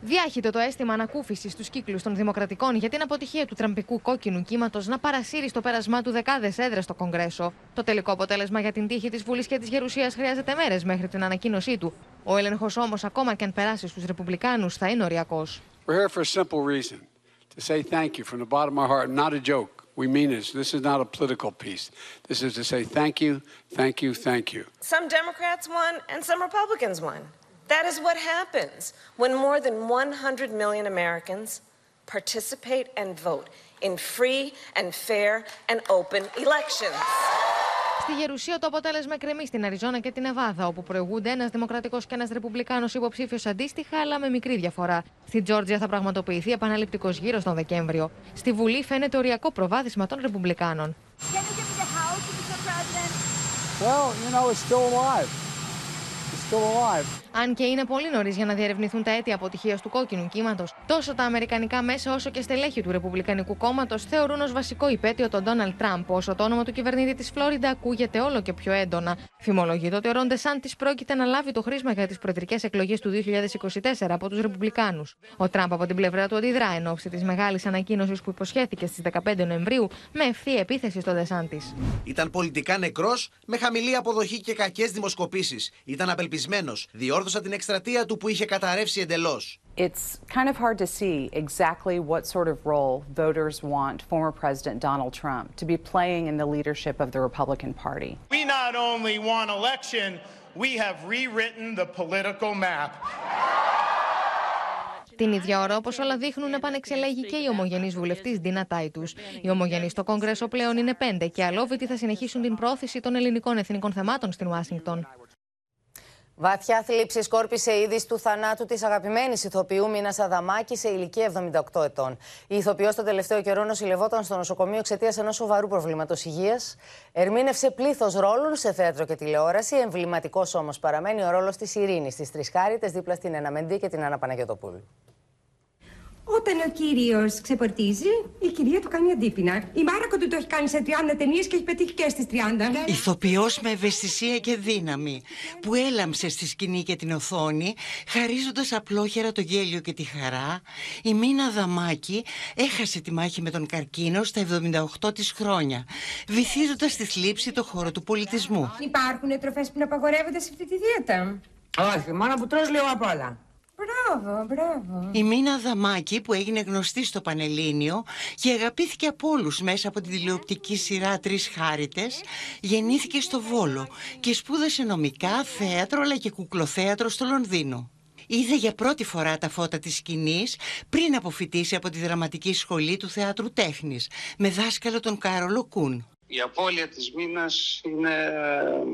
Διάχυτο το αίσθημα ανακούφισης στους κύκλους των Δημοκρατικών για την αποτυχία του τραμπικού κόκκινου κύματος να παρασύρει στο πέρασμά του δεκάδες έδρες στο Κογκρέσο. Το τελικό αποτέλεσμα για την τύχη της Βουλής και της Γερουσίας χρειάζεται μέρες μέχρι την ανακοίνωσή του. Ο έλεγχος όμως, ακόμα και αν περάσει στους Ρεπουμπλικάνους, θα είναι οριακός. We mean it. This is not a political piece. This is to say thank you, thank you, thank you. Some Democrats won and some Republicans won. That is what happens when more than 100 million Americans participate and vote in free and fair and open elections. Στη Γερουσία το αποτέλεσμα κρεμεί στην Αριζόνα και την Εβάδα, όπου προηγούνται ένας Δημοκρατικός και ένας Ρεπουμπλικάνος υποψήφιος αντίστοιχα, αλλά με μικρή διαφορά. Στη Τζόρτζια θα πραγματοποιηθεί επαναληπτικός γύρος τον Δεκέμβριο. Στη Βουλή φαίνεται οριακό προβάδισμα των Ρεπουμπλικάνων. Well, you know, it's still alive. Αν και είναι πολύ νωρίς για να διερευνηθούν τα αίτια αποτυχίας του κόκκινου κύματος, τόσο τα Αμερικανικά μέσα όσο και στελέχη του Ρεπουμπλικανικού κόμματος θεωρούν ως βασικό υπέτειο τον Ντόναλτ Τραμπ, όσο το όνομα του κυβερνήτη της Φλόριντα ακούγεται όλο και πιο έντονα. Φημολογείται ότι ο Ρόντε Σάντη πρόκειται να λάβει το χρήσμα για τις προεδρικές εκλογές του 2024 από τους Ρεπουμπλικάνους. Ο Τραμπ από την πλευρά του αντιδρά εν ώψη της μεγάλης ανακοίνωσης που υποσχέθηκε στις 15 Νοεμβρίου με ευθύ επίθεση στο Δεσάντη. Ήταν πολιτικά νεκρός με χαμηλή αποδοχή και κακές δημοσκοπήσεις. Ήταν απελπισμένο Διόρθωσα την εκστρατεία του που είχε καταρρεύσει εντελώς. It's kind of hard to see exactly what sort of role voters want former President Donald Trump to be playing in the leadership of the Republican Party. We not only won election, we have rewritten the political map. Την ίδια ώρα, όπως όλα δείχνουν, επανεξελέγει και η ομογενής βουλευτής Ντίνα Τάιτους. Οι ομογενείς στο Κόγκρεσο πλέον είναι πέντε και αλόβητοι θα συνεχίσουν την πρόθεση των ελληνικών εθνικών θεμάτων στην Ουάσιγκτον. Βαθιά θλίψη σκόρπισε η είδηση του θανάτου της αγαπημένης ηθοποιού Μίνας Αδαμάκη σε ηλικία 78 ετών. Η ηθοποιός το τελευταίο καιρό νοσηλευόταν στο νοσοκομείο εξαιτίας ενός σοβαρού προβλήματος υγείας. Ερμήνευσε πλήθος ρόλων σε θέατρο και τηλεόραση. Εμβληματικός όμως παραμένει ο ρόλος της Ειρήνης στι Τρισχάριτες δίπλα στην Εναμεντή και την Άννα Παναγιοτοπούλου. Όταν ο κύριος ξεπορτίζει, η κυρία του κάνει αντίπεινα. Η Μάρακο του το έχει κάνει σε 30 ταινίες και έχει πετύχει και στις 30. Ηθοποιός με ευαισθησία και δύναμη, που έλαμψε στη σκηνή και την οθόνη, χαρίζοντας απλόχερα το γέλιο και τη χαρά, η Μίνα Δαμάκη έχασε τη μάχη με τον καρκίνο στα 78 της χρόνια, βυθίζοντας στη θλίψη το χώρο του πολιτισμού. Υπάρχουν τροφές που να απαγορεύονται σε αυτή τη δίαιτα. Όχι, μόνο που τρως λίγο απ' όλα. Μπράβο, μπράβο. Η Μίνα Δαμάκη που έγινε γνωστή στο Πανελλήνιο και αγαπήθηκε από όλους μέσα από την τηλεοπτική σειρά Τρεις Χάριτες, γεννήθηκε στο Βόλο και σπούδασε νομικά, θέατρο αλλά και κουκλοθέατρο στο Λονδίνο. Είδε για πρώτη φορά τα φώτα της σκηνής πριν αποφυτίσει από τη δραματική σχολή του θεάτρου τέχνης με δάσκαλο τον Κάρολο Κούν. Η απώλεια της Μίνας είναι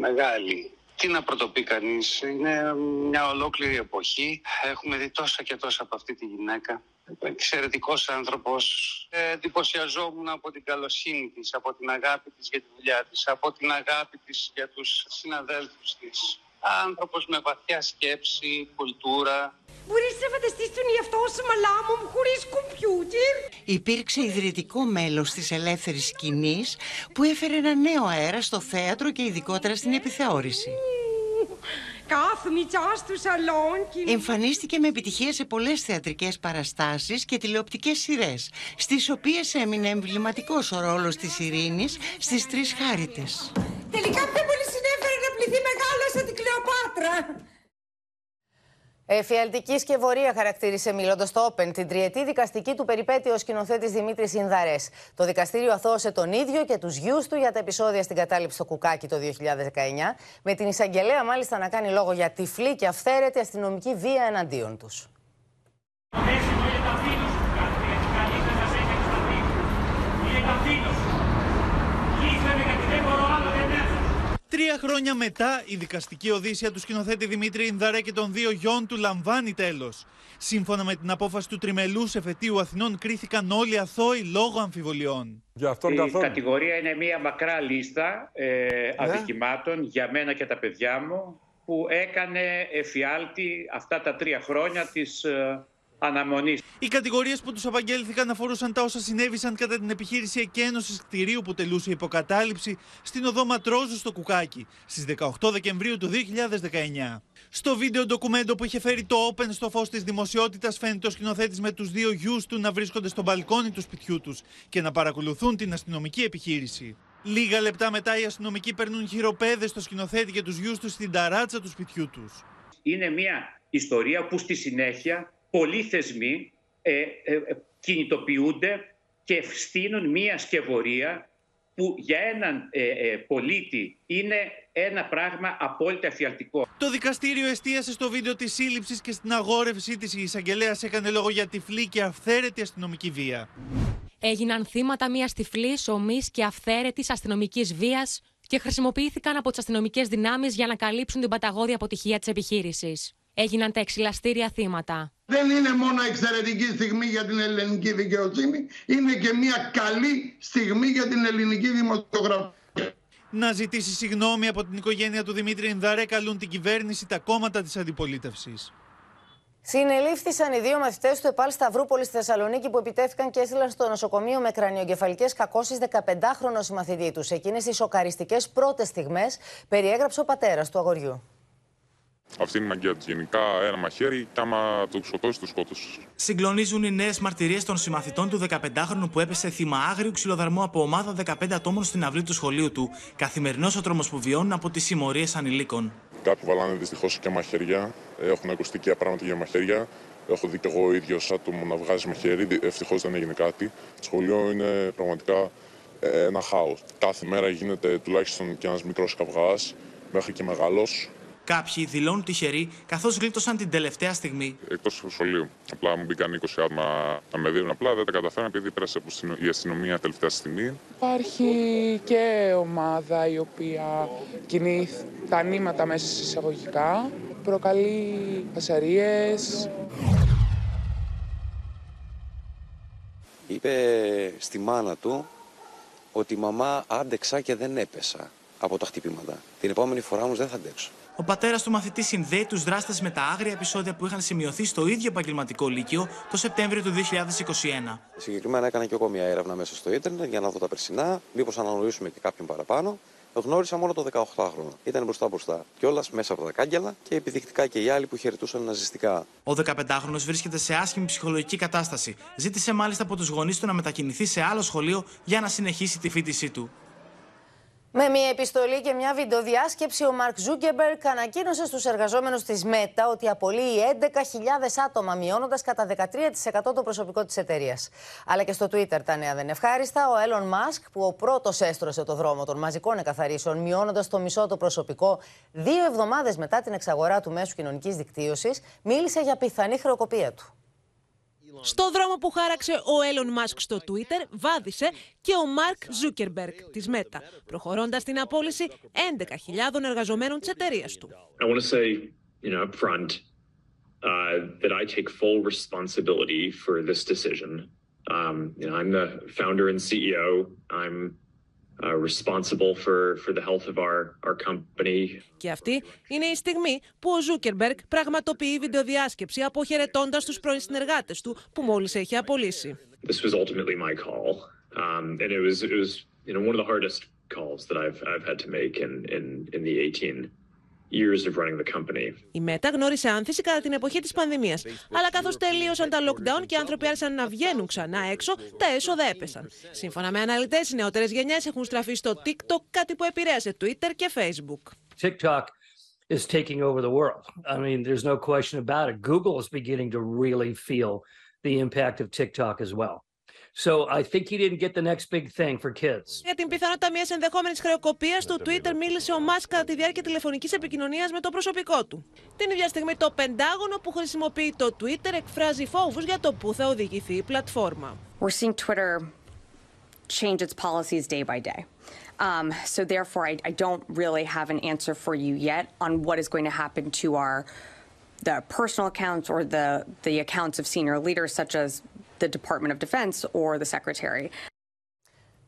μεγάλη. Τι να πρωτοπεί κανείς, είναι μια ολόκληρη εποχή. Έχουμε δει τόσα και τόσα από αυτή τη γυναίκα. Εξαιρετικός άνθρωπος. Ε, εντυπωσιαζόμουν από την καλοσύνη της, από την αγάπη της για τη δουλειά της, από την αγάπη της για τους συναδέλφους της. Άνθρωπος με βαθιά σκέψη, κουλτούρα. Μπορεί να φανταστείς τον εαυτό σου μαλά μου χωρίς κομπιούτερ; Υπήρξε ιδρυτικό μέλος της ελεύθερης σκηνής που έφερε ένα νέο αέρα στο θέατρο και ειδικότερα στην επιθεώρηση. Κάθομαι στο σαλόν και... Εμφανίστηκε με επιτυχία σε πολλές θεατρικές παραστάσεις και τηλεοπτικές σειρές, στις οποίες έμεινε εμβληματικός ο ρόλος της Ειρήνης στις Τρεις Χάριτες. Τελικά πιο πολύ συνέφερε να πληθεί μεγάλο σαν την Κλεοπάτρα. Εφιαλτική σκευωρία χαρακτήρισε μιλώντα στο Open την τριετή δικαστική του περιπέτεια ο σκηνοθέτη Δημήτρη Ινδαρέ. Το δικαστήριο αθώωσε τον ίδιο και του γιου του για τα επεισόδια στην κατάληψη στο Κουκάκι το 2019, με την εισαγγελέα μάλιστα να κάνει λόγο για τυφλή και αυθαίρετη αστυνομική βία εναντίον του. Τρία χρόνια μετά, η δικαστική οδύσσια του σκηνοθέτη Δημήτρη Ινδαρέ και των δύο γιών του λαμβάνει τέλος. Σύμφωνα με την απόφαση του τριμελούς εφετείου Αθηνών, κρίθηκαν όλοι αθώοι λόγω αμφιβολιών. Για η κατηγορία είναι μια μακρά λίστα ε, αδικημάτων για μένα και τα παιδιά μου που έκανε εφιάλτη αυτά τα τρία χρόνια της ε, αναμονής. Οι κατηγορίες που τους απαγγέλθηκαν αφορούσαν τα όσα συνέβησαν κατά την επιχείρηση εκένωσης κτηρίου που τελούσε υποκατάληψη στην οδό Ματρόζου στο Κουκάκι στις 18 Δεκεμβρίου του 2019. Στο βίντεο ντοκουμέντο που είχε φέρει το Open στο φως της δημοσιότητας, φαίνεται ο σκηνοθέτης με τους δύο γιους του να βρίσκονται στο μπαλκόνι του σπιτιού τους και να παρακολουθούν την αστυνομική επιχείρηση. Λίγα λεπτά μετά οι αστυνομικοί περνούν χειροπέδες στο σκηνοθέτη και τους γιους τους στην ταράτσα του σπιτιού τους. Είναι μια ιστορία που στη συνέχεια πολλοί θεσμοί ε, ε, ε, κινητοποιούνται και στείνουν μία σκευωρία που για έναν ε, πολίτη είναι ένα πράγμα απόλυτα εφιαλτικό. Το δικαστήριο εστίασε στο βίντεο της σύλληψης και στην αγόρευσή της η εισαγγελέας έκανε λόγο για τυφλή και αυθαίρετη αστυνομική βία. Έγιναν θύματα μιας τυφλής, ομής και αυθαίρετης αστυνομικής βίας και χρησιμοποιήθηκαν από τις αστυνομικές δυνάμεις για να καλύψουν την παταγώδη αποτυχία της επιχείρησης έγιναν τα εξυλαστήρια θύματα. Δεν είναι μόνο εξαιρετική στιγμή για την ελληνική δικαιοσύνη, είναι και μια καλή στιγμή για την ελληνική δημοσιογραφία. Να ζητήσει συγγνώμη από την οικογένεια του Δημήτρη Ινδαρέ καλούν την κυβέρνηση τα κόμματα της αντιπολίτευσης. Συνελήφθησαν οι δύο μαθητές του ΕΠΑΛ Σταυρούπολης στη Θεσσαλονίκη που επιτέθηκαν και έστειλαν στο νοσοκομείο με κρανιογκεφαλικές κακώσεις 15χρονο συμμαθητή τους. Εκείνες τι σοκαριστικές πρώτες στιγμές περιέγραψε ο πατέρας του αγοριού. Αυτή είναι η μαγεία τους. Γενικά, ένα μαχαίρι και άμα το σκοτώσει, το σκότωσε. Συγκλονίζουν οι νέες μαρτυρίες των συμμαθητών του 15χρονου που έπεσε θύμα άγριου ξυλοδαρμού από ομάδα 15 ατόμων στην αυλή του σχολείου του. Καθημερινός ο τρόμος που βιώνουν από τις συμμορίες ανηλίκων. Κάποιοι βάλανε δυστυχώς και μαχαίρια. Έχουν ακουστεί και πράγματα για μαχαίρια. Έχω δει και εγώ ίδιος άτομο να βγάζει μαχαίρι. Ευτυχώς δεν έγινε κάτι. Το σχολείο είναι πραγματικά ε, ένα χάος. Κάθε μέρα γίνεται τουλάχιστον και ένας μικρός καυγάς μέχρι και μεγάλος. Κάποιοι δηλώνουν τυχεροί καθώς γλίτωσαν την τελευταία στιγμή. Εκτός του σχολείου. Απλά μου μπήκαν 20 άτομα να με δίνουν. Απλά δεν τα καταφέραν επειδή πέρασε από η αστυνομία τελευταία στιγμή. Υπάρχει και ομάδα η οποία κινεί τα νήματα μέσα σε εισαγωγικά. Προκαλεί φασαρίες. Είπε στη μάνα του ότι μαμά άντεξα και δεν έπεσα από τα χτυπήματα. Την επόμενη φορά όμως δεν θα αντέξω. Ο πατέρας του μαθητή συνδέει τους δράστες με τα άγρια επεισόδια που είχαν σημειωθεί στο ίδιο επαγγελματικό λύκειο το Σεπτέμβριο του 2021. Συγκεκριμένα έκανα και εγώ μια έρευνα μέσα στο ίντερνετ για να δω τα περσινά, μήπως αναγνωρίσουμε και κάποιον παραπάνω. Γνώρισα μόνο το 18χρονο. Ήταν μπροστά μπροστά. Κιόλας μέσα από τα κάγκελα και επιδεικτικά και οι άλλοι που χαιρετούσαν ναζιστικά. Ο 15χρονος βρίσκεται σε άσχημη ψυχολογική κατάσταση. Ζήτησε μάλιστα από τους γονείς του να μετακινηθεί σε άλλο σχολείο για να συνεχίσει τη φοίτησή του. Με μια επιστολή και μια βιντεοδιάσκεψη, ο Μαρκ Ζούκερμπεργκ ανακοίνωσε στους εργαζόμενους της Meta ότι απολύει 11.000 άτομα, μειώνοντας κατά 13% το προσωπικό της εταιρείας. Αλλά και στο Twitter τα νέα δεν είναι ευχάριστα. Ο Έλον Μασκ, που ο πρώτος έστρωσε το δρόμο των μαζικών εκκαθαρίσεων, μειώνοντας το μισό το προσωπικό, δύο εβδομάδες μετά την εξαγορά του μέσου κοινωνικής δικτύωσης, μίλησε για πιθανή χρεοκοπία του. Στο δρόμο που χάραξε ο Έλον Μασκ στο Twitter, βάδισε και ο Μαρκ Ζούκερμπεργκ της Meta, προχωρώντας την απόλυση 11.000 εργαζομένων της εταιρείας του. I και αυτή είναι η στιγμή που ο Ζούκερμπεργκ πραγματοποιεί βιντεοδιάσκεψη αποχαιρετώντας τους πρώην συνεργάτες του που μόλις έχει απολύσει. This was ultimately my call. Um, and it was, it was you know, one of the hardest calls that I've, I've had to make in, in, in the 18 years of running the company. Η Μέτα γνώρισε άνθηση κατά την εποχή της πανδημίας. Αλλά καθώς τελείωσαν τα lockdown και οι άνθρωποι άρχισαν να βγαίνουν ξανά έξω, τα έσοδα έπεσαν. Σύμφωνα με αναλυτές, οι νεότερες γενιές έχουν στραφεί στο TikTok, κάτι που επηρέασε Twitter και Facebook. TikTok is taking over the world. I mean, there's no question about it. Google is beginning to really feel the impact of TikTok as well. So I think he didn't get the next big thing for kids. Για την πιθανότητα μια ενδεχόμενη χρεοκοπία του Twitter μίλησε ο Μάσκ κατά τη διάρκεια τηλεφωνική επικοινωνία με το προσωπικό του. Την ίδια στιγμή, το Πεντάγωνο που χρησιμοποιεί το Twitter εκφράζει φόβου για το πού θα οδηγηθεί η πλατφόρμα. We're seeing Twitter change its policies day by day. Um, so therefore, I, I don't really have an answer for you yet on what is going to happen to our the personal accounts or the the accounts of senior leaders such as the Department of Defense or the Secretary.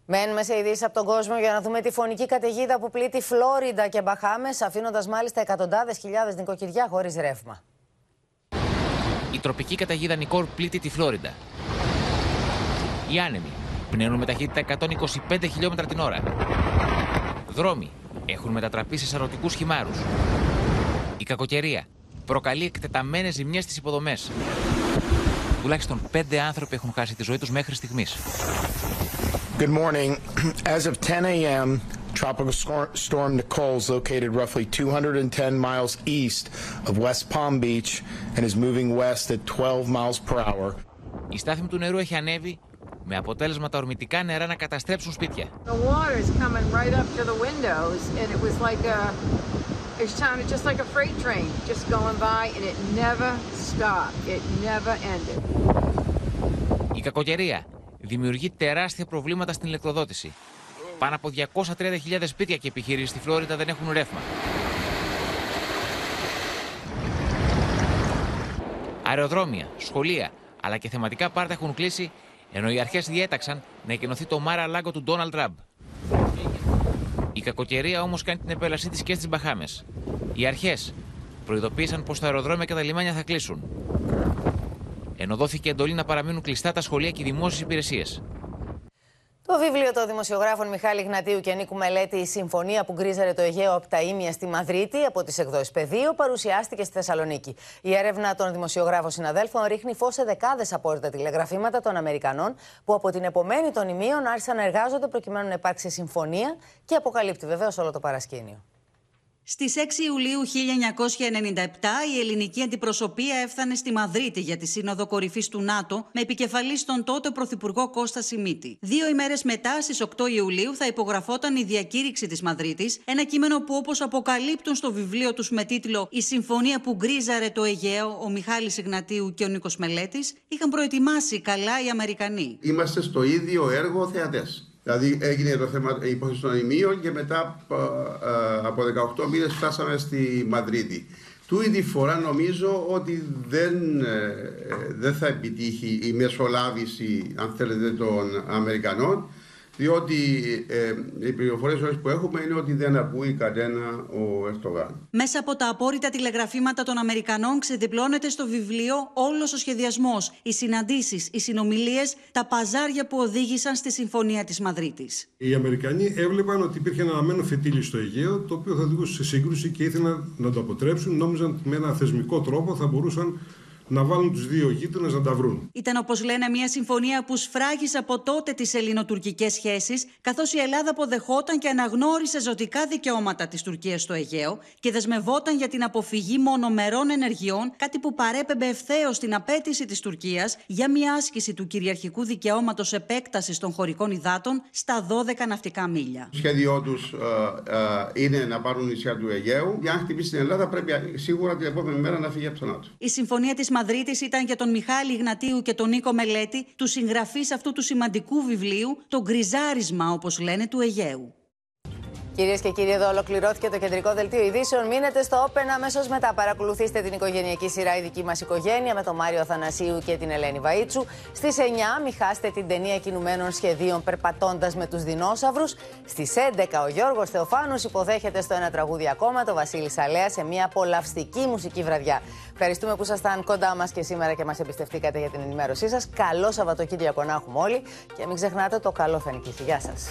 Μένουμε σε ειδήσεις από τον κόσμο για να δούμε τη φωνική καταιγίδα που πλήττει Φλόριντα και Μπαχάμες, αφήνοντας μάλιστα εκατοντάδες χιλιάδες νοικοκυριά χωρίς ρεύμα. Η τροπική καταιγίδα Νικόρ πλήττει τη Φλόριντα. Οι άνεμοι πνέουν με ταχύτητα 125 χιλιόμετρα την ώρα. Δρόμοι έχουν μετατραπεί σε σαρωτικούς χυμάρους. Η κακοκαιρία προκαλεί εκτεταμένες ζημιές στις υποδομές. Τουλάχιστον πέντε άνθρωποι έχουν χάσει τη ζωή τους μέχρι στιγμής. Good morning. As of 10 a.m., Tropical Storm Nicole is located roughly 210 miles east of West Palm Beach and is moving west at 12 miles per hour. Η στάθμη του νερού έχει ανέβει με αποτέλεσμα τα ορμητικά νερά να καταστρέψουν σπίτια. The water is coming right up to the windows and it was like a it sounded just like a freight train just going by and it never stopped. It never ended. Η κακοκαιρία δημιουργεί τεράστια προβλήματα στην ηλεκτροδότηση. Πάνω από 230.000 σπίτια και επιχειρήσεις στη Φλόριντα δεν έχουν ρεύμα. Αεροδρόμια, σχολεία αλλά και θεματικά πάρτα έχουν κλείσει ενώ οι αρχές διέταξαν να εκενωθεί το Μάρα Λάγκο του Ντόναλτ Τραμπ. Η κακοκαιρία όμως κάνει την επέλασή της και στις Μπαχάμες. Οι αρχές προειδοποίησαν πως τα αεροδρόμια και τα λιμάνια θα κλείσουν. Ενώ δόθηκε εντολή να παραμείνουν κλειστά τα σχολεία και οι δημόσιες υπηρεσίες. Το βιβλίο των δημοσιογράφων Μιχάλη Γνατίου και Νίκου Μελέτη, Η Συμφωνία που γκρίζαρε το Αιγαίο από τα Ήμια στη Μαδρίτη από τις εκδόσεις Πεδίο, παρουσιάστηκε στη Θεσσαλονίκη. Η έρευνα των δημοσιογράφων συναδέλφων ρίχνει φως σε δεκάδες απόρριτα τηλεγραφήματα των Αμερικανών που από την επομένη των ημείων άρχισαν να εργάζονται προκειμένου να υπάρξει συμφωνία και αποκαλύπτει βεβαίως όλο το παρασκήνιο. Στις 6 Ιουλίου 1997 η ελληνική αντιπροσωπεία έφτανε στη Μαδρίτη για τη Σύνοδο Κορυφής του ΝΑΤΟ με επικεφαλής τον τότε Πρωθυπουργό Κώστα Σιμίτη. Δύο ημέρες μετά, στις 8 Ιουλίου, θα υπογραφόταν η διακήρυξη της Μαδρίτης, ένα κείμενο που όπως αποκαλύπτουν στο βιβλίο τους με τίτλο «Η συμφωνία που γκρίζαρε το Αιγαίο» ο Μιχάλης Ιγνατίου και ο Νίκος Μελέτης, είχαν προετοιμάσει καλά οι Αμερικανοί. Είμαστε στο ίδιο έργο θεατές. Δηλαδή έγινε το θέμα η υπόθεση των ημείων και μετά από 18 μήνες φτάσαμε στη Μαδρίτη. Του τη φορά νομίζω ότι δεν, δεν θα επιτύχει η μεσολάβηση αν θέλετε των Αμερικανών διότι ε, οι πληροφορίες που έχουμε είναι ότι δεν ακούει κανένα ο Ερτογάν. Μέσα από τα απόρριτα τηλεγραφήματα των Αμερικανών ξεδιπλώνεται στο βιβλίο όλος ο σχεδιασμός, οι συναντήσεις, οι συνομιλίες, τα παζάρια που οδήγησαν στη Συμφωνία της Μαδρίτης. Οι Αμερικανοί έβλεπαν ότι υπήρχε ένα αναμένο φετίλι στο Αιγαίο, το οποίο θα οδηγούσε σε σύγκρουση και ήθελαν να το αποτρέψουν. Νόμιζαν ότι με ένα θεσμικό τρόπο θα μπορούσαν να βάλουν τους δύο γείτονες να τα βρουν. Ήταν, όπως λένε, μια συμφωνία που σφράγισε από τότε τις ελληνοτουρκικές σχέσεις, καθώς η Ελλάδα αποδεχόταν και αναγνώρισε ζωτικά δικαιώματα της Τουρκίας στο Αιγαίο και δεσμευόταν για την αποφυγή μονομερών ενεργειών, κάτι που παρέπεμπε ευθέως στην απέτηση της Τουρκίας για μια άσκηση του κυριαρχικού δικαιώματος επέκτασης των χωρικών υδάτων στα 12 ναυτικά μίλια. Το σχέδιό τους ε, ε, είναι να πάρουν νησιά του Αιγαίου. Για να χτυπήσει την Ελλάδα, πρέπει σίγουρα την επόμενη μέρα να φύγει από τον ΝΑΤΟ. Η συμφωνία της Μαδρίτης ήταν για τον Μιχάλη Ιγνατίου και τον Νίκο Μελέτη, του συγγραφείς αυτού του σημαντικού βιβλίου, το γκριζάρισμα, όπως λένε, του Αιγαίου. Κυρίες και κύριοι, εδώ ολοκληρώθηκε το κεντρικό δελτίο ειδήσεων. Μείνετε στο Open αμέσως μετά. Παρακολουθήστε την οικογενειακή σειρά Η δική μας οικογένεια με τον Μάριο Θανασίου και την Ελένη Βαΐτσου. Στις 9, μη χάσετε την ταινία κινουμένων σχεδίων Περπατώντας με τους δεινόσαυρους. Στις 11, ο Γιώργος Θεοφάνου υποδέχεται στο ένα τραγούδι ακόμα το Βασίλη Σαλέα σε μια απολαυστική μουσική βραδιά. Ευχαριστούμε που ήσασταν κοντά μας και σήμερα και μας εμπιστευτήκατε για την ενημέρωσή σας. Καλό Σαββατοκύριακο να έχουμε όλοι και μην ξεχνάτε το καλό θα νικήσει. Γεια σας.